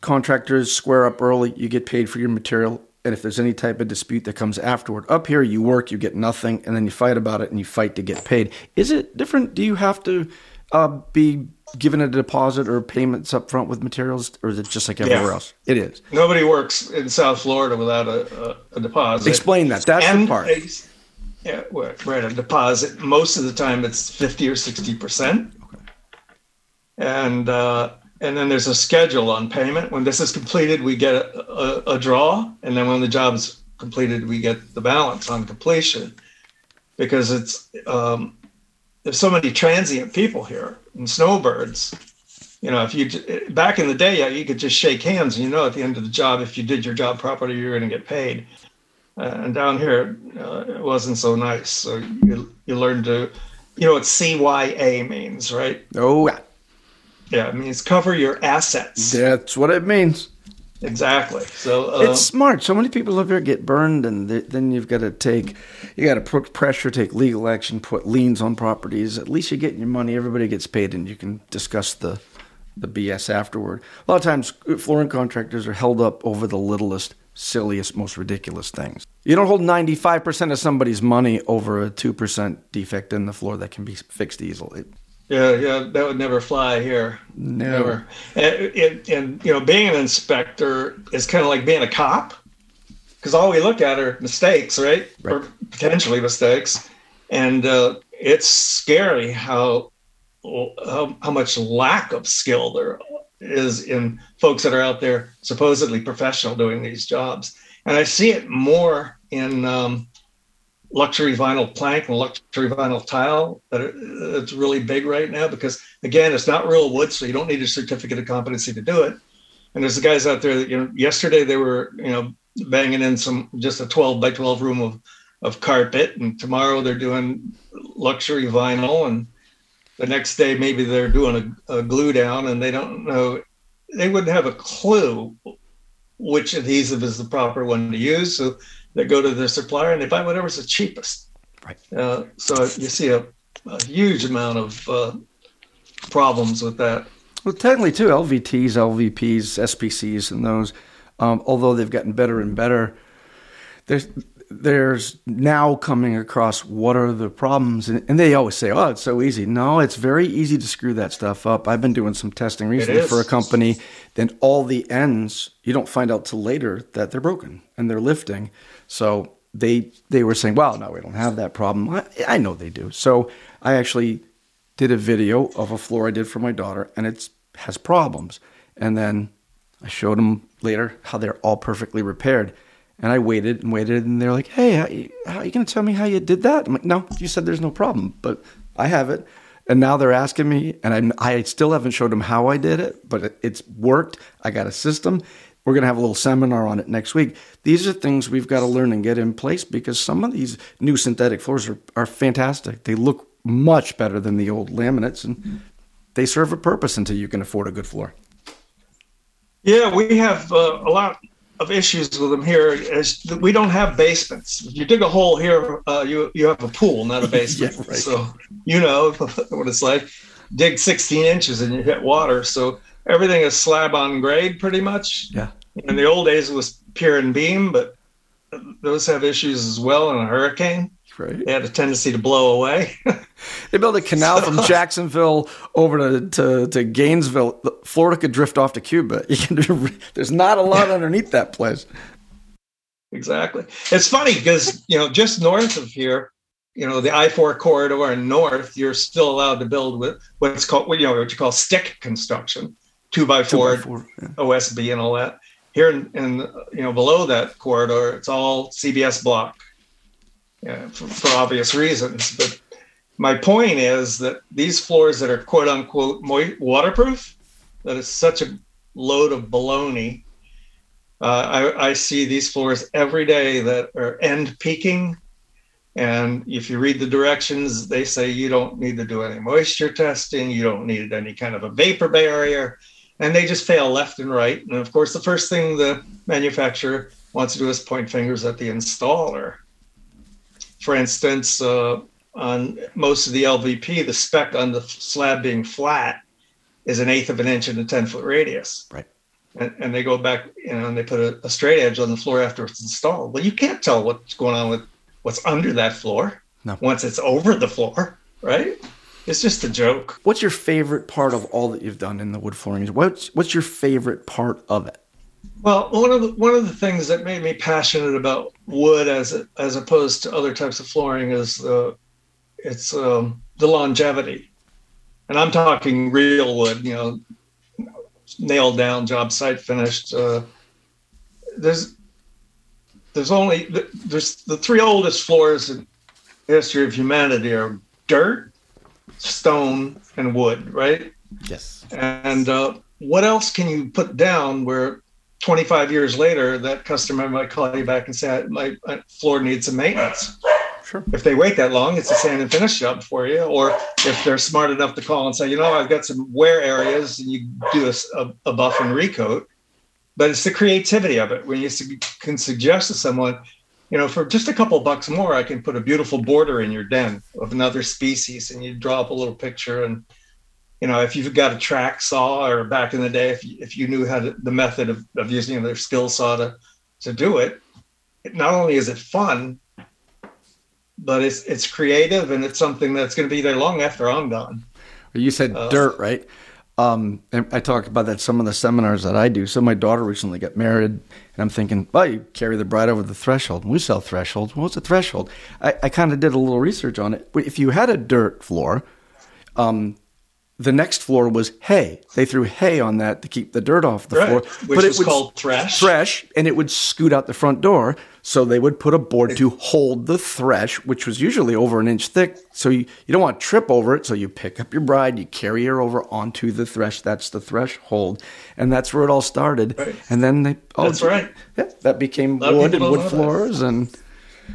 contractors square up early, you get paid for your material, and if there's any type of dispute that comes afterward, up here you work, you get nothing, and then you fight about it and you fight to get paid. Is it different? Do you have to uh, be given a deposit or payments up front with materials, or is it just like everywhere Yeah. else? It is. Nobody works in South Florida without a, a, a deposit. Explain that. That's the and part. Yeah, well, right. A deposit. Most of the time, it's fifty or sixty percent. And uh, and then there's a schedule on payment. When this is completed, we get a, a, a draw, and then when the job's completed, we get the balance on completion. Because it's um, there's so many transient people here and snowbirds. You know, if you back in the day, yeah, you could just shake hands, and you know, at the end of the job, if you did your job properly, you're going to get paid. Uh, and down here, uh, it wasn't so nice. So you, you learn to, you know what CYA means, right? Oh, yeah. Yeah, it means cover your assets. That's what it means. Exactly. So uh, It's smart. So many people up here get burned, and th- then you've got to take, you got to put pressure, take legal action, put liens on properties. At least you're getting your money. Everybody gets paid, and you can discuss the the BS afterward. A lot of times, flooring contractors are held up over the littlest, silliest, most ridiculous things. You don't hold 95% of somebody's money over a 2% defect in the floor that can be fixed easily. Yeah, yeah, that would never fly here. No. Never. And, and, and you know, being an inspector is kind of like being a cop, because all we look at are mistakes, right? Right. Or potentially mistakes, and uh, it's scary how, how how much lack of skill there is in folks that are out there supposedly professional doing these jobs, and I see it more in. Um, luxury vinyl plank and luxury vinyl tile that it's really big right now because again it's not real wood so you don't need a certificate of competency to do it and there's the guys out there that you know yesterday they were you know banging in some just a 12 by 12 room of of carpet and tomorrow they're doing luxury vinyl and the next day maybe they're doing a, a glue down and they don't know they wouldn't have a clue which adhesive is the proper one to use so they go to their supplier and they buy whatever's the cheapest. Right. Uh, so you see a, a huge amount of uh, problems with that. Well, technically, too, LVTs, LVPs, SPCs, and those, um, although they've gotten better and better, there's there's now coming across what are the problems, and, and they always say, "Oh, it's so easy." No, it's very easy to screw that stuff up. I've been doing some testing recently for a company. Then all the ends you don't find out till later that they're broken and they're lifting. So they they were saying, "Well, no, we don't have that problem." I, I know they do. So I actually did a video of a floor I did for my daughter, and it has problems. And then I showed them later how they're all perfectly repaired. And I waited and waited, and they're like, "Hey, how, how are you going to tell me how you did that?" I'm like, "No, you said there's no problem, but I have it." And now they're asking me, and I, I still haven't showed them how I did it, but it, it's worked. I got a system. We're going to have a little seminar on it next week. These are things we've got to learn and get in place because some of these new synthetic floors are, are fantastic. They look much better than the old laminates, and they serve a purpose until you can afford a good floor. Yeah, we have uh, a lot of issues with them here is that we don't have basements. If you dig a hole here, uh, you you have a pool, not a basement. yeah, right. So you know what it's like. Dig 16 inches and you hit water. So everything is slab on grade, pretty much. Yeah. In the old days, it was pier and beam, but those have issues as well in a hurricane. Right. They had a tendency to blow away. They built a canal from Jacksonville over to, to, to Gainesville. Florida could drift off to Cuba. You there's not a lot underneath that place. Exactly. It's funny because, you know, just north of here, you know, the I 4 corridor and north, you're still allowed to build with what's called, you know, what you call stick construction, two by four, Two by four, yeah. OSB and all that. Here in, in, you know, below that corridor, it's all CBS block for, for obvious reasons. But my point is that these floors that are quote unquote waterproof, that is such a load of baloney. Uh, I, I see these floors every day that are end peaking. And if you read the directions, they say you don't need to do any moisture testing, you don't need any kind of a vapor barrier, and they just fail left and right. And of course, the first thing the manufacturer wants to do is point fingers at the installer. For instance, uh, on most of the LVP, the spec on the slab being flat is an eighth of an inch in a 10 foot radius. Right. And, and they go back, you know, and they put a, a straight edge on the floor after it's installed. Well, you can't tell what's going on with what's under that floor No. once it's over the floor, right? It's just a joke. What's your favorite part of all that you've done in the wood flooring? What's what's your favorite part of it? Well, one of the one of the things that made me passionate about wood as a, as opposed to other types of flooring is uh, it's um, the longevity, and I'm talking real wood. You know, nailed down, job site finished. Uh, there's there's only there's the three oldest floors in the history of humanity are dirt, stone, and wood, right? Yes. And uh, what else can you put down where 25 years later, that customer might call you back and say, my, my floor needs some maintenance. Sure. If they wait that long, it's a sand and finish job for you. Or if they're smart enough to call and say, you know, I've got some wear areas, and you do a, a, a buff and recoat. But it's the creativity of it when you can suggest to someone, you know, for just a couple bucks more, I can put a beautiful border in your den of another species, and you draw up a little picture. And you know, if you've got a track saw, or back in the day, if you, if you knew how to, the method of, of using their skill saw to to do it, it, not only is it fun, but it's it's creative and it's something that's going to be there long after I'm gone. You said uh, dirt, right? Um, and I talk about that some of the seminars that I do. So my daughter recently got married, and I'm thinking, well, you carry the bride over the threshold. We sell thresholds. What's a threshold? I, I kind of did a little research on it. If you had a dirt floor, um, the next floor was hay. They threw hay on that to keep the dirt off the right. floor. Which but it was called thresh. Thresh, and it would scoot out the front door. So they would put a board to hold the thresh, which was usually over an inch thick. So you, you don't want to trip over it. So you pick up your bride, you carry her over onto the thresh. That's the threshold. And that's where it all started. Right. And then they, oh, that's right. Yeah, that became wood and wood floors. That. And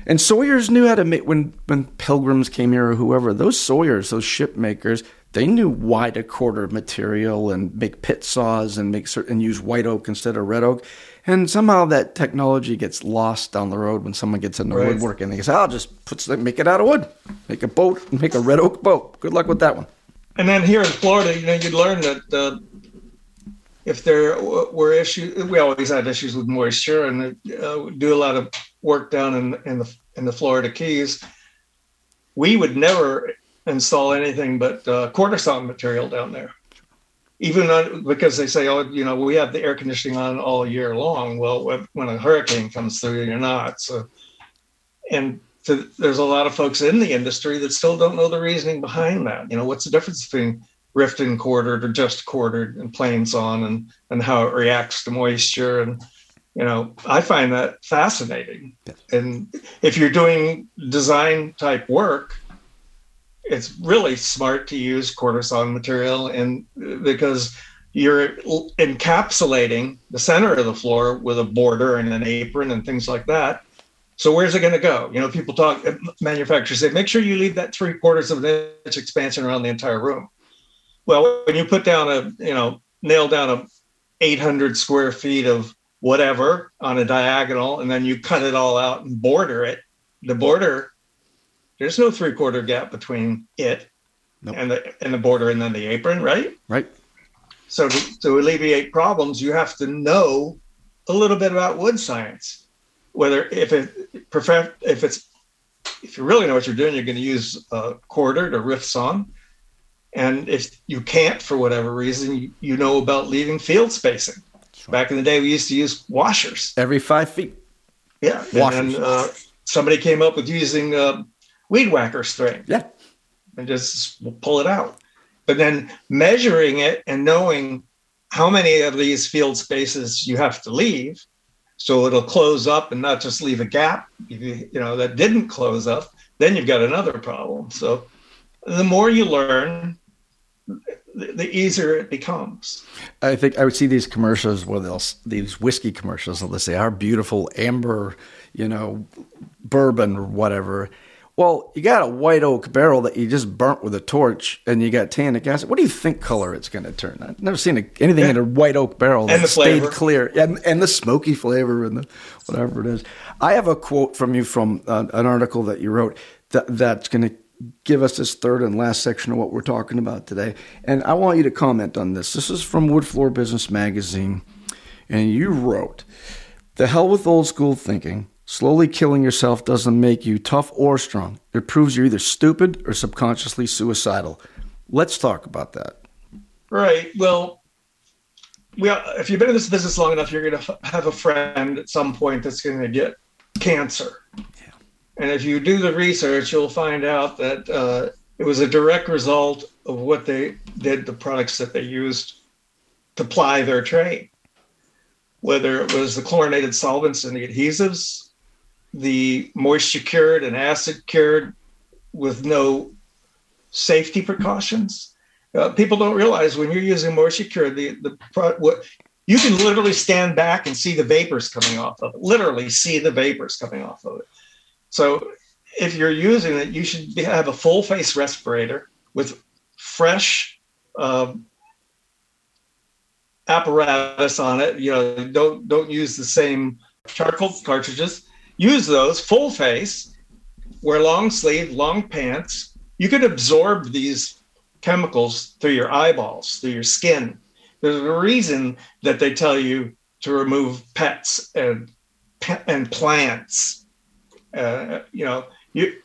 and Sawyer's knew how to make, when, when pilgrims came here or whoever, those Sawyers, those ship makers, they knew why to quarter material and make pit saws and make certain and use white oak instead of red oak. And somehow that technology gets lost down the road when someone gets into right. woodworking. They say, "I'll just put make it out of wood, make a boat, make a red oak boat." Good luck with that one. And then here in Florida, you know, you'd learn that uh, if there were issues, we always had issues with moisture, and uh, do a lot of work down in in the in the Florida Keys. We would never install anything but uh, quarter sawn material down there. Even on, because they say, oh, you know, we have the air conditioning on all year long. Well, when a hurricane comes through, you're not. So, and to, there's a lot of folks in the industry that still don't know the reasoning behind that. You know, what's the difference between rift and quartered or just quartered and plain sawn and, and how it reacts to moisture and you know i find that fascinating and if you're doing design type work it's really smart to use quarter sawn material and because you're encapsulating the center of the floor with a border and an apron and things like that. So where's it going to go? You know, people talk, manufacturers say, make sure you leave that three quarters of an inch expansion around the entire room. Well, when you put down a, you know, nail down a 800 square feet of whatever on a diagonal, and then you cut it all out and border it, the border there's no three quarter gap between it nope. and the and the border and then the apron, right? Right. So to, to alleviate problems, you have to know a little bit about wood science. Whether if it if it's if you really know what you're doing, you're going to use a quartered or rift sawn. And if you can't, for whatever reason, you, you know about leaving field spacing. Sure. Back in the day, we used to use washers every five feet. Yeah, washers. and then uh, somebody came up with using uh, weed whacker string. Yeah. And just pull it out. But then measuring it and knowing how many of these field spaces you have to leave so it'll close up and not just leave a gap you, know that didn't close up then you've got another problem so the more you learn the easier it becomes. I think I would see these commercials where they'll these whiskey commercials. and They'll say our beautiful amber, you know, bourbon or whatever, well, you got a white oak barrel that you just burnt with a torch, and you got tannic acid. What do you think color it's going to turn? I've never seen a, anything yeah. in a white oak barrel that stayed clear, and, and the smoky flavor and the whatever it is. I have a quote from you from uh, an article that you wrote that that's going to give us this third and last section of what we're talking about today, and I want you to comment on this. This is from Wood Floor Business Magazine, and you wrote, "The hell with old school thinking." Slowly killing yourself doesn't make you tough or strong. It proves you're either stupid or subconsciously suicidal. Let's talk about that. Right. Well, we if you've been in this business long enough, you're going to have a friend at some point that's going to get cancer. Yeah. And if you do the research, you'll find out that uh, it was a direct result of what they did, the products that they used to ply their trade. Whether it was the chlorinated solvents and the adhesives, the moisture cured and acid cured with no safety precautions. Uh, people don't realize when you're using moisture cured, the, the what you can literally stand back and see the vapors coming off of it. Literally see the vapors coming off of it. So if you're using it, you should have a full face respirator with fresh um, apparatus on it. You know, don't don't use the same charcoal cartridges. Use those full face. Wear long sleeve, long pants. You can absorb these chemicals through your eyeballs, through your skin. There's a reason that they tell you to remove pets and and plants. Uh, you know, you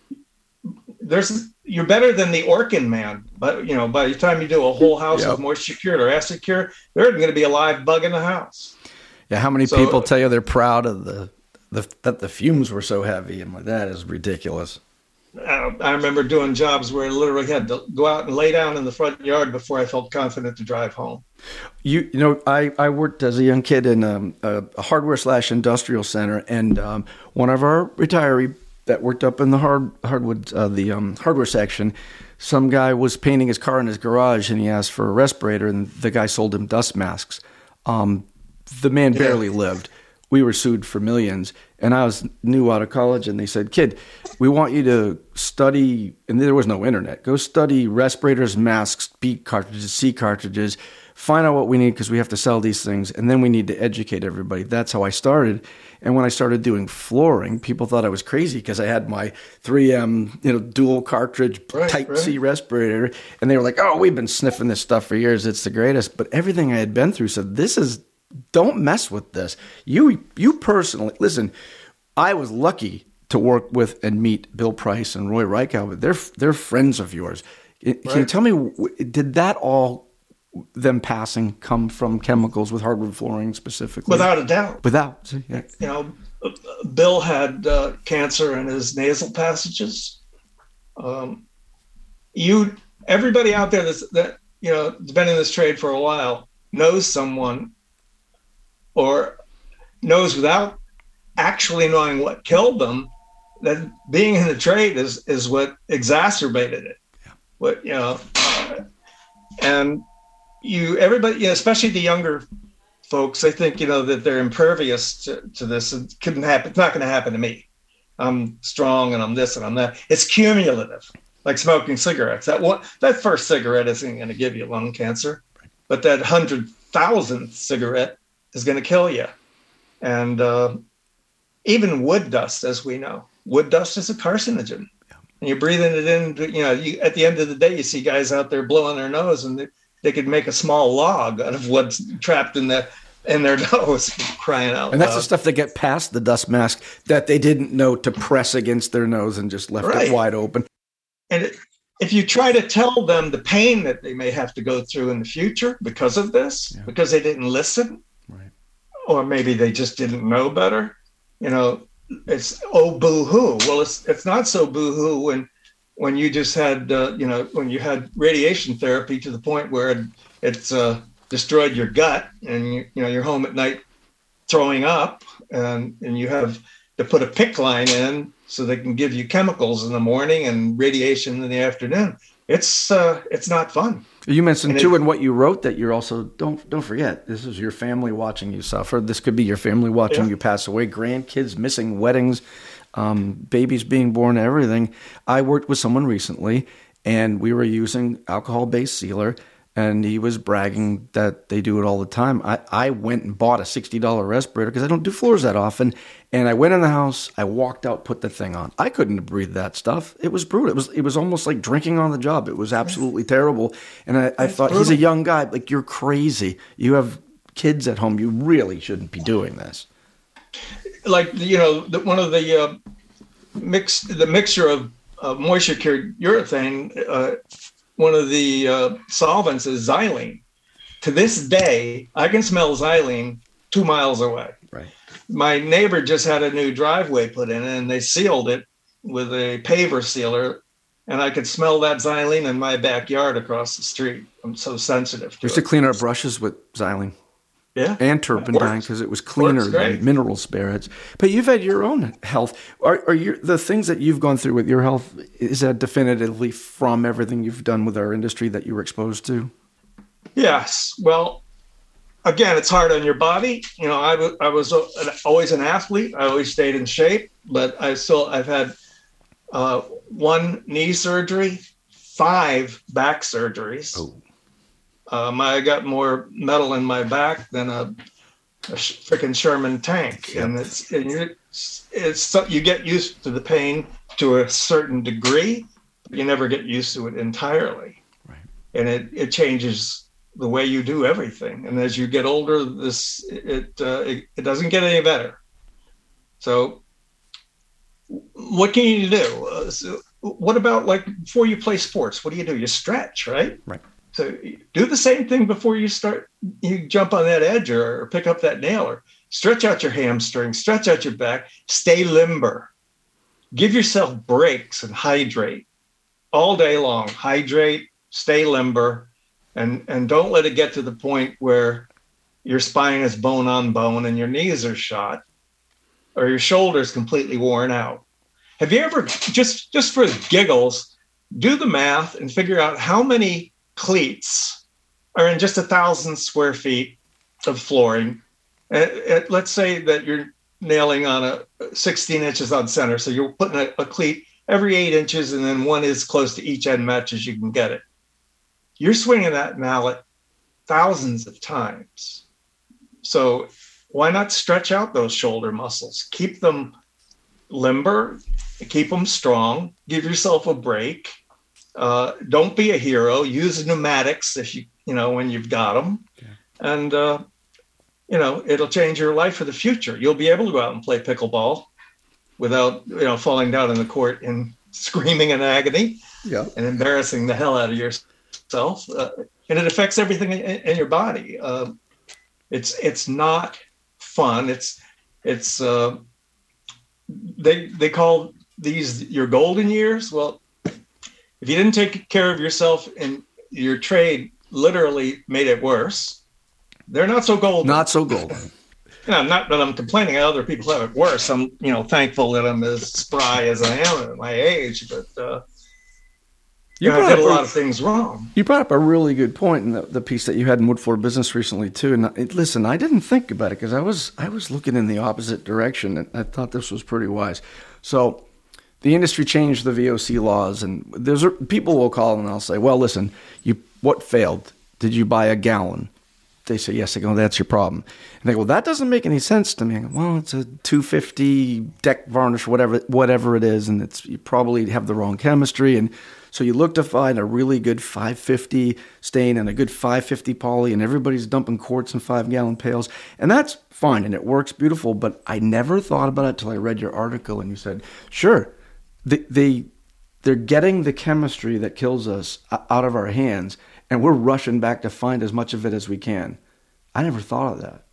there's you're better than the Orkin man. But you know, by the time you do a whole house yep. with moisture cured or acid cure, there isn't going to be a live bug in the house. Yeah, how many so, people tell you they're proud of the, the that the fumes were so heavy? and like, that is ridiculous. Uh, I remember doing jobs where I literally had to go out and lay down in the front yard before I felt confident to drive home. You, you know, I, I worked as a young kid in um, a, a hardware slash industrial center, and um, one of our retiree that worked up in the hard hardwood uh, the um, hardware section. Some guy was painting his car in his garage, and he asked for a respirator, and the guy sold him dust masks. Um, the man barely lived. We were sued for millions, and I was new out of college, and they said, "Kid, we want you to study." And there was no internet. Go study respirators, masks, B cartridges, C cartridges. Find out what we need because we have to sell these things, and then we need to educate everybody. That's how I started and when I started doing flooring, people thought I was crazy because I had my 3M, you know, dual cartridge right, Type right. C respirator, and they were like, "Oh, we've been sniffing this stuff for years. It's the greatest." But everything I had been through said, "This is don't mess with this." You you personally listen. I was lucky to work with and meet Bill Price and Roy Reichow, but they're they're friends of yours. Can right. you tell me, did that all them passing come from chemicals with hardwood flooring specifically? Without a doubt. Without, yeah. You know, Bill had uh, cancer in his nasal passages. Um, you, everybody out there that's that you know has been in this trade for a while knows someone, or knows without actually knowing what killed them that being in the trade is is what exacerbated it. Yeah. What you know, and you everybody, you know, especially the younger folks, they think you know that they're impervious to, to this. It couldn't happen. It's not going to happen to me. I'm strong and I'm this and I'm that. It's cumulative, like smoking cigarettes. That one, that first cigarette isn't going to give you lung cancer, but that hundred thousandth cigarette is going to kill you. And uh, even wood dust, as we know, wood dust is a carcinogen. And you're breathing it in. You know, you, at the end of the day, you see guys out there blowing their nose, and they could make a small log out of what's trapped in the in their nose crying out and that's the stuff that get past the dust mask that they didn't know to press against their nose and just left right. it wide open and it, if you try to tell them the pain that they may have to go through in the future because of this yeah. because they didn't listen. Or maybe they just didn't know better. You know it's oh boo hoo well it's it's not so boo hoo when when you just had uh, you know when you had radiation therapy to the point where it, it's uh, destroyed your gut and you, you know you're home at night throwing up and and you have to put a PICC line in so they can give you chemicals in the morning and radiation in the afternoon it's uh, it's not fun you mentioned and too it, in what you wrote that you're also don't don't forget this is your family watching you suffer this could be your family watching yeah. you pass away grandkids missing weddings um, babies being born, everything. I worked with someone recently, and we were using alcohol-based sealer, and he was bragging that they do it all the time. I, I went and bought a $60 respirator because I don't do floors that often. And I went in the house, I walked out, put the thing on. I couldn't breathe that stuff. It was brutal. It was it was almost like drinking on the job. It was absolutely terrible. And I, I thought, brutal. he's a young guy. Like, you're crazy. You have kids at home. You really shouldn't be doing this like you know the, one of the uh, mix the mixture of uh, moisture cured urethane. Uh, one of the uh, solvents is xylene. To this day, I can smell xylene two miles away. Right. My neighbor just had a new driveway put in, and they sealed it with a paver sealer and I could smell that xylene in my backyard across the street. I'm so sensitive. To used it. to clean our brushes with xylene. Yeah. And turpentine because it was cleaner than mineral spirits. But you've had your own health. Are, are you, the things that you've gone through with your health, is that definitively from everything you've done with our industry that you were exposed to? Yes. Well, again, it's hard on your body. You know, I, w- I was a, an, always an athlete. I always stayed in shape, but I still I've had uh, one knee surgery, five back surgeries. Oh. Um, I got more metal in my back than a, a freaking Sherman tank, and it's and it's, it's you get used to the pain to a certain degree, but you never get used to it entirely. Right. And it it changes the way you do everything. And as you get older, this it uh, it, it doesn't get any better. So, what can you do? Uh, so what about like before you play sports? What do you do? You stretch, right? Right. So do the same thing before you start. You jump on that edge or, or pick up that nail or stretch out your hamstring, stretch out your back, stay limber. Give yourself breaks and hydrate all day long. Hydrate, stay limber, and and don't let it get to the point where your spine is bone on bone and your knees are shot or your shoulders completely worn out. Have you ever just just for giggles do the math and figure out how many cleats are in just a thousand square feet of flooring? Uh, uh, let's say that you're nailing on a 16 inches on center, so you're putting a, a cleat every eight inches, and then one is close to each end match as you can get it. You're swinging that mallet thousands of times. So why not stretch out those shoulder muscles? Keep them limber, keep them strong, give yourself a break. Uh, don't be a hero. Use pneumatics if you, you know, when you've got them. And, uh, you know, it'll change your life for the future. You'll be able to go out and play pickleball without, you know, falling down in the court and screaming in agony yeah. and embarrassing the hell out of yourself. Uh, and it affects everything in, in your body. Uh, it's it's not fun. It's it's uh, they they call these your golden years. Well, if you didn't take care of yourself and your trade literally made it worse, they're not so golden. Not so golden. You know, not that I'm complaining other people have it worse. I'm, you know, thankful that I'm as spry as I am at my age, but uh, you, know, I did a lot of things wrong. You brought up a really good point in the, the piece that you had in Wood Floor Business recently too. And it, listen, I didn't think about it because I was I was looking in the opposite direction, and I thought this was pretty wise. So the industry changed the VOC laws, and there's people will call and I'll say, "Well, listen, you what failed? Did you buy a gallon?" They say yes. I go, "That's your problem." And they go, "Well, that doesn't make any sense to me." I go, "Well, it's a 250 deck varnish, whatever whatever it is, and it's you probably have the wrong chemistry." And so you look to find a really good 550 stain and a good 550 poly, and everybody's dumping quarts in five gallon pails, and that's fine and it works beautiful. But I never thought about it till I read your article, and you said, "Sure." They, they they're getting the chemistry that kills us out of our hands and we're rushing back to find as much of it as we can. I never thought of that.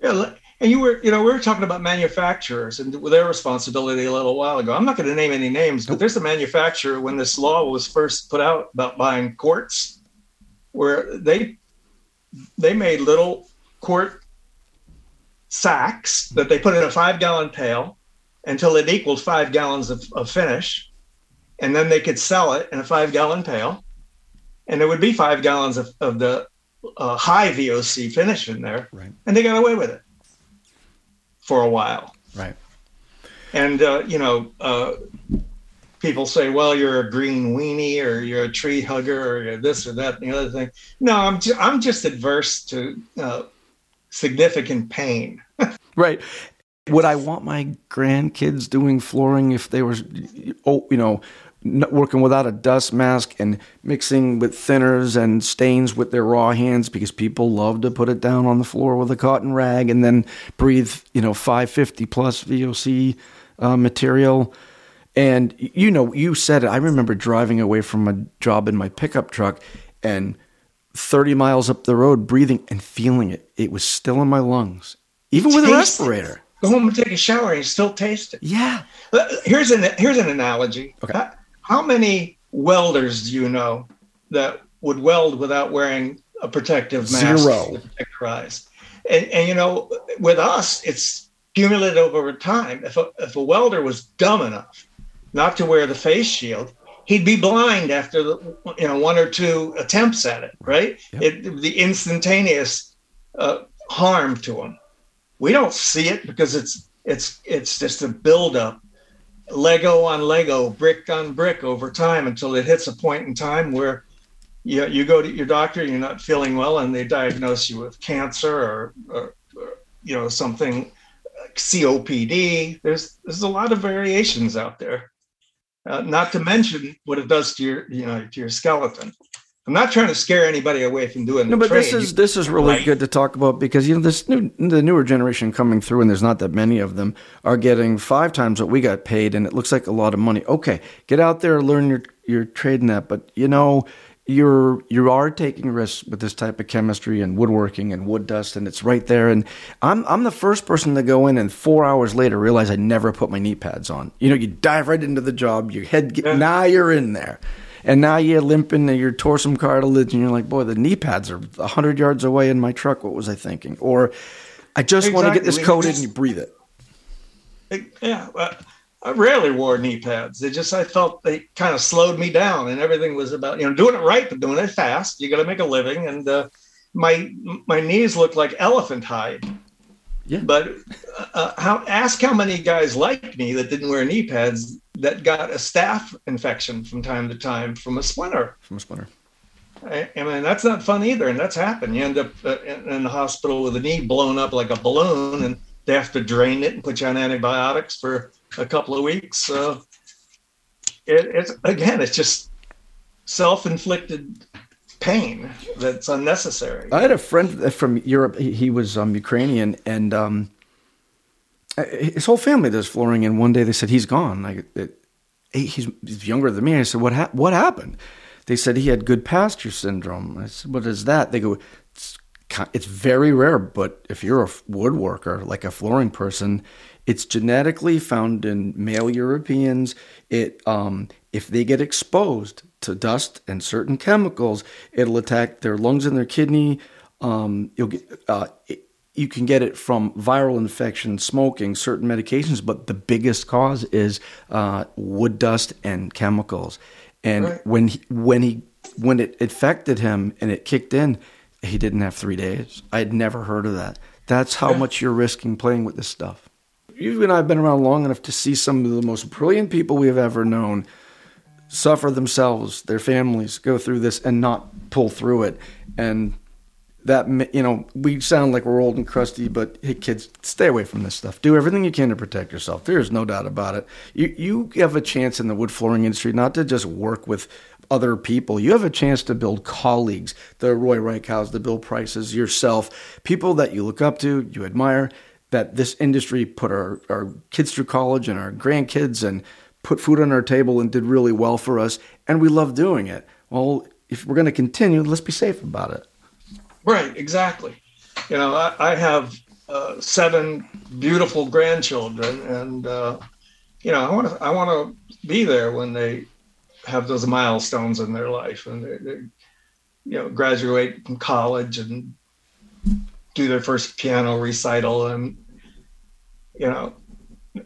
Yeah and you were you know we were talking about manufacturers and their responsibility a little while ago. I'm not going to name any names but there's a manufacturer when this law was first put out about buying quarts where they they made little quart sacks that they put in a five gallon pail until it equaled five gallons of, of finish. And then they could sell it in a five gallon pail. And there would be five gallons of, of the uh, high VOC finish in there. Right. And they got away with it for a while. Right. And, uh, you know, uh, people say, well, you're a green weenie or you're a tree hugger or you're this or that and the other thing. No, I'm, ju- I'm just adverse to uh, significant pain. right. Would I want my grandkids doing flooring if they were, oh, you know, working without a dust mask and mixing with thinners and stains with their raw hands because people love to put it down on the floor with a cotton rag and then breathe, you know, 550 plus VOC uh, material. And you know, you said it. I remember driving away from a job in my pickup truck and 30 miles up the road, breathing and feeling it. It was still in my lungs, even with a respirator. Go home and take a shower and you still taste it. Yeah. Here's an here's an analogy. Okay. How many welders do you know that would weld without wearing a protective mask Zero. protect? And, and you know, with us, it's cumulative over time. If a, if a welder was dumb enough not to wear the face shield, he'd be blind after the, you know one or two attempts at it. Right? Yep. It, the instantaneous uh, harm to them. We don't see it because it's it's it's just a buildup, Lego on Lego, brick on brick over time until it hits a point in time where you, you go to your doctor, you're not feeling well, and they diagnose you with cancer or, or, or you know something COPD. There's there's a lot of variations out there. Uh, not to mention what it does to your you know to your skeleton. I'm not trying to scare anybody away from doing no, but trade. this is this is really Right. good to talk about because you know this new the newer generation coming through, and there's not that many of them, are getting five times what we got paid, and it looks like a lot of money. Okay, get out there, learn your your trade in that, but you know. You're you are taking risks with this type of chemistry and woodworking and wood dust, and it's right there. And I'm I'm the first person to go in and four hours later realize I never put my knee pads on. You know, you dive right into the job, your head get, Yeah. now you're in there. And now you're limping and tore some cartilage and you're like, boy, the knee pads are 100 yards away in my truck. What was I thinking? Or I just want to get this Exactly. coated and you breathe it. It- yeah, well, I rarely wore knee pads. They just I felt they kind of slowed me down, and everything was about you know doing it right, but doing it fast. You got to make a living, and uh, my my knees looked like elephant hide. Yeah. But uh, how ask how many guys like me that didn't wear knee pads that got a staph infection from time to time from a splinter. From a splinter. I, I mean, that's not fun either, and that's happened. You end up uh, in, in the hospital with a knee blown up like a balloon, and they have to drain it and put you on antibiotics for a couple of weeks. So it, it's again, it's just self-inflicted pain that's unnecessary. I had a friend from Europe. He, was um, Ukrainian, and um, his whole family does flooring. And one day they said he's gone. Like it, he- he's, younger than me. I said, "What hap- What happened?" They said he had Goodpasture syndrome. I said, "What is that?" They go, "It's it's very rare, but if you're a woodworker, like a flooring person, it's genetically found in male Europeans. It um, if they get exposed to dust and certain chemicals, it'll attack their lungs and their kidney. Um, you'll get uh, it, you can get it from viral infection, smoking, certain medications, but the biggest cause is uh, wood dust and chemicals. And Right. when he, when he when it affected him and it kicked in, he didn't have three days. I had never heard of that. That's how Yeah. much you're risking playing with this stuff. You and I have been around long enough to see some of the most brilliant people we have ever known suffer themselves, their families go through this and not pull through it. And that, you know, we sound like we're old and crusty, but hey, kids, stay away from this stuff. Do everything you can to protect yourself. There's no doubt about it. You, you have a chance in the wood flooring industry not to just work with other people. You have a chance to build colleagues, the Roy Reichows, the Bill Prices, yourself, people that you look up to, you admire, that this industry put our, our kids through college and our grandkids and put food on our table and did really well for us. And we love doing it. Well, if we're going to continue, let's be safe about it. Right, exactly. You know, I, I have uh, seven beautiful grandchildren, and uh, you know, I want to I want to be there when they have those milestones in their life, and they, they you know graduate from college and do their first piano recital, and you know,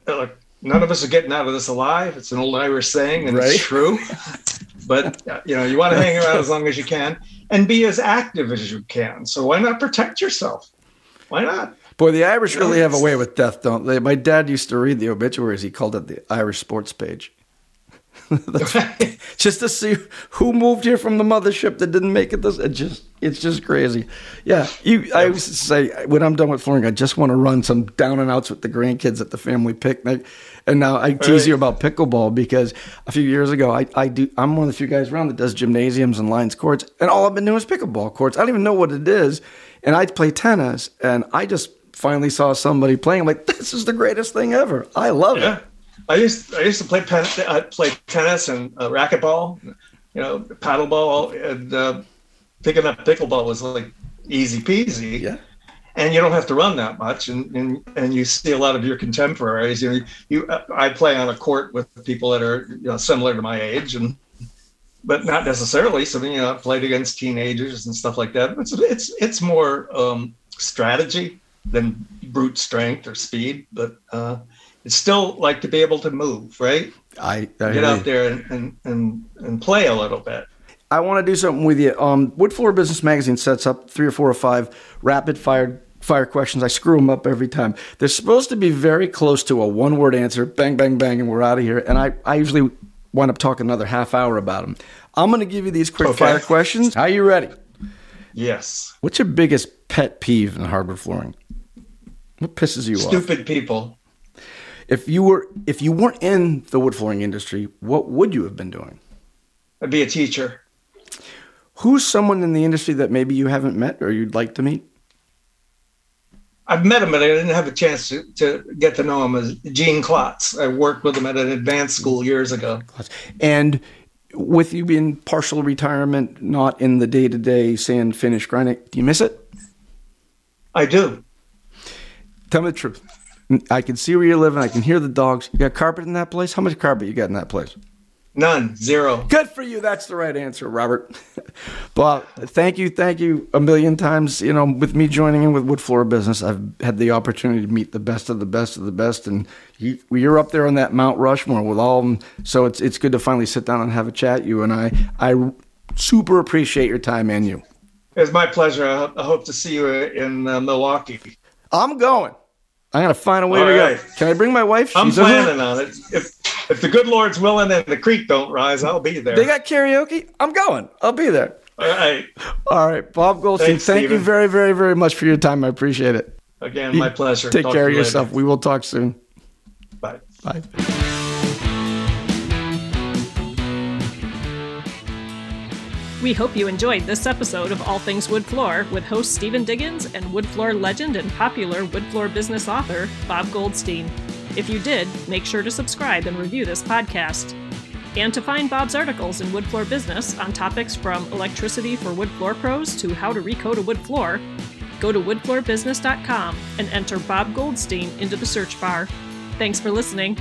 like none of us are getting out of this alive. It's an old Irish saying, and Right. it's true. but uh, you know, you want to hang around as long as you can and be as active as you can. So why not protect yourself? Why not? Boy, the Irish really have a way with death, don't they? My dad used to read the obituaries. He called it the Irish sports page. just to see who moved here from the mothership that didn't make it. This it just it's just crazy. Yeah, you. I used to say when I'm done with flooring, I just want to run some down and outs with the grandkids at the family picnic. And now I tease Right. you about pickleball because a few years ago I, I do I'm one of the few guys around that does gymnasiums and lines courts, and all I've been doing is pickleball courts. I don't even know what it is, and I play tennis, and I just finally saw somebody playing. I'm like, this is the greatest thing ever. I love Yeah. it. I used I used to play pen, uh, play tennis and uh, racquetball, you know, paddleball, and uh, picking up pickleball was like easy peasy. Yeah. And you don't have to run that much and and, and you see a lot of your contemporaries. You know you i play on a court with people that are you know similar to my age and but not necessarily. So you know i've played against teenagers and stuff like that. It's it's it's more um strategy than brute strength or speed but uh it's still like to be able to move right? I, I get out there and and and, and play a little bit. I want to do something with you. Um, Wood Floor Business Magazine sets up three or four or five rapid fire fire questions. I screw them up every time. They're supposed to be very close to a one word answer. Bang, bang, bang, and we're out of here. And I, I usually wind up talking another half hour about them. I'm going to give you these quick Okay. fire questions. Are you ready? Yes. What's your biggest pet peeve in hardwood flooring? What pisses you off? Stupid people. If you were if you weren't in the wood flooring industry, what would you have been doing? I'd be a teacher. Who's someone in the industry that maybe you haven't met or you'd like to meet? I've met him, but I didn't have a chance to, to get to know him as Gene Klotz. I worked with him at an advanced school years ago. And with you being partial retirement, not in the day to day sand finish grinding, do you miss it? I do. Tell me the truth. I can see where you're living. I can hear the dogs. You got carpet in that place? How much carpet you got in that place? None. Zero. Good for you. That's the right answer, Robert. Bob, thank you, thank you a million times. You know, with me joining in with Wood Floor Business, I've had the opportunity to meet the best of the best of the best, and you, you're up there on that Mount Rushmore with all of them. So it's it's good to finally sit down and have a chat. You and I, I super appreciate your time and you. It's my pleasure. I, I hope to see you in uh, Milwaukee. I'm going. I'm gonna find a way All to right. go. Can I bring my wife? I'm She's planning on it. If if the good Lord's willing and the creek don't rise, I'll be there. They got karaoke. I'm going. I'll be there. All right. All right, Bob Goldstein. Thanks, thank you very, very, very much for your time. I appreciate it. Again, my pleasure. Take Talk care of you later. yourself. We will talk soon. Bye. Bye. We hope you enjoyed this episode of All Things Wood Floor with host Stephen Diggins and wood floor legend and popular wood floor business author Bob Goldstein. If you did, make sure to subscribe and review this podcast. And to find Bob's articles in wood floor business on topics from electricity for wood floor pros to how to recoat a wood floor, go to woodfloorbusiness.com and enter Bob Goldstein into the search bar. Thanks for listening.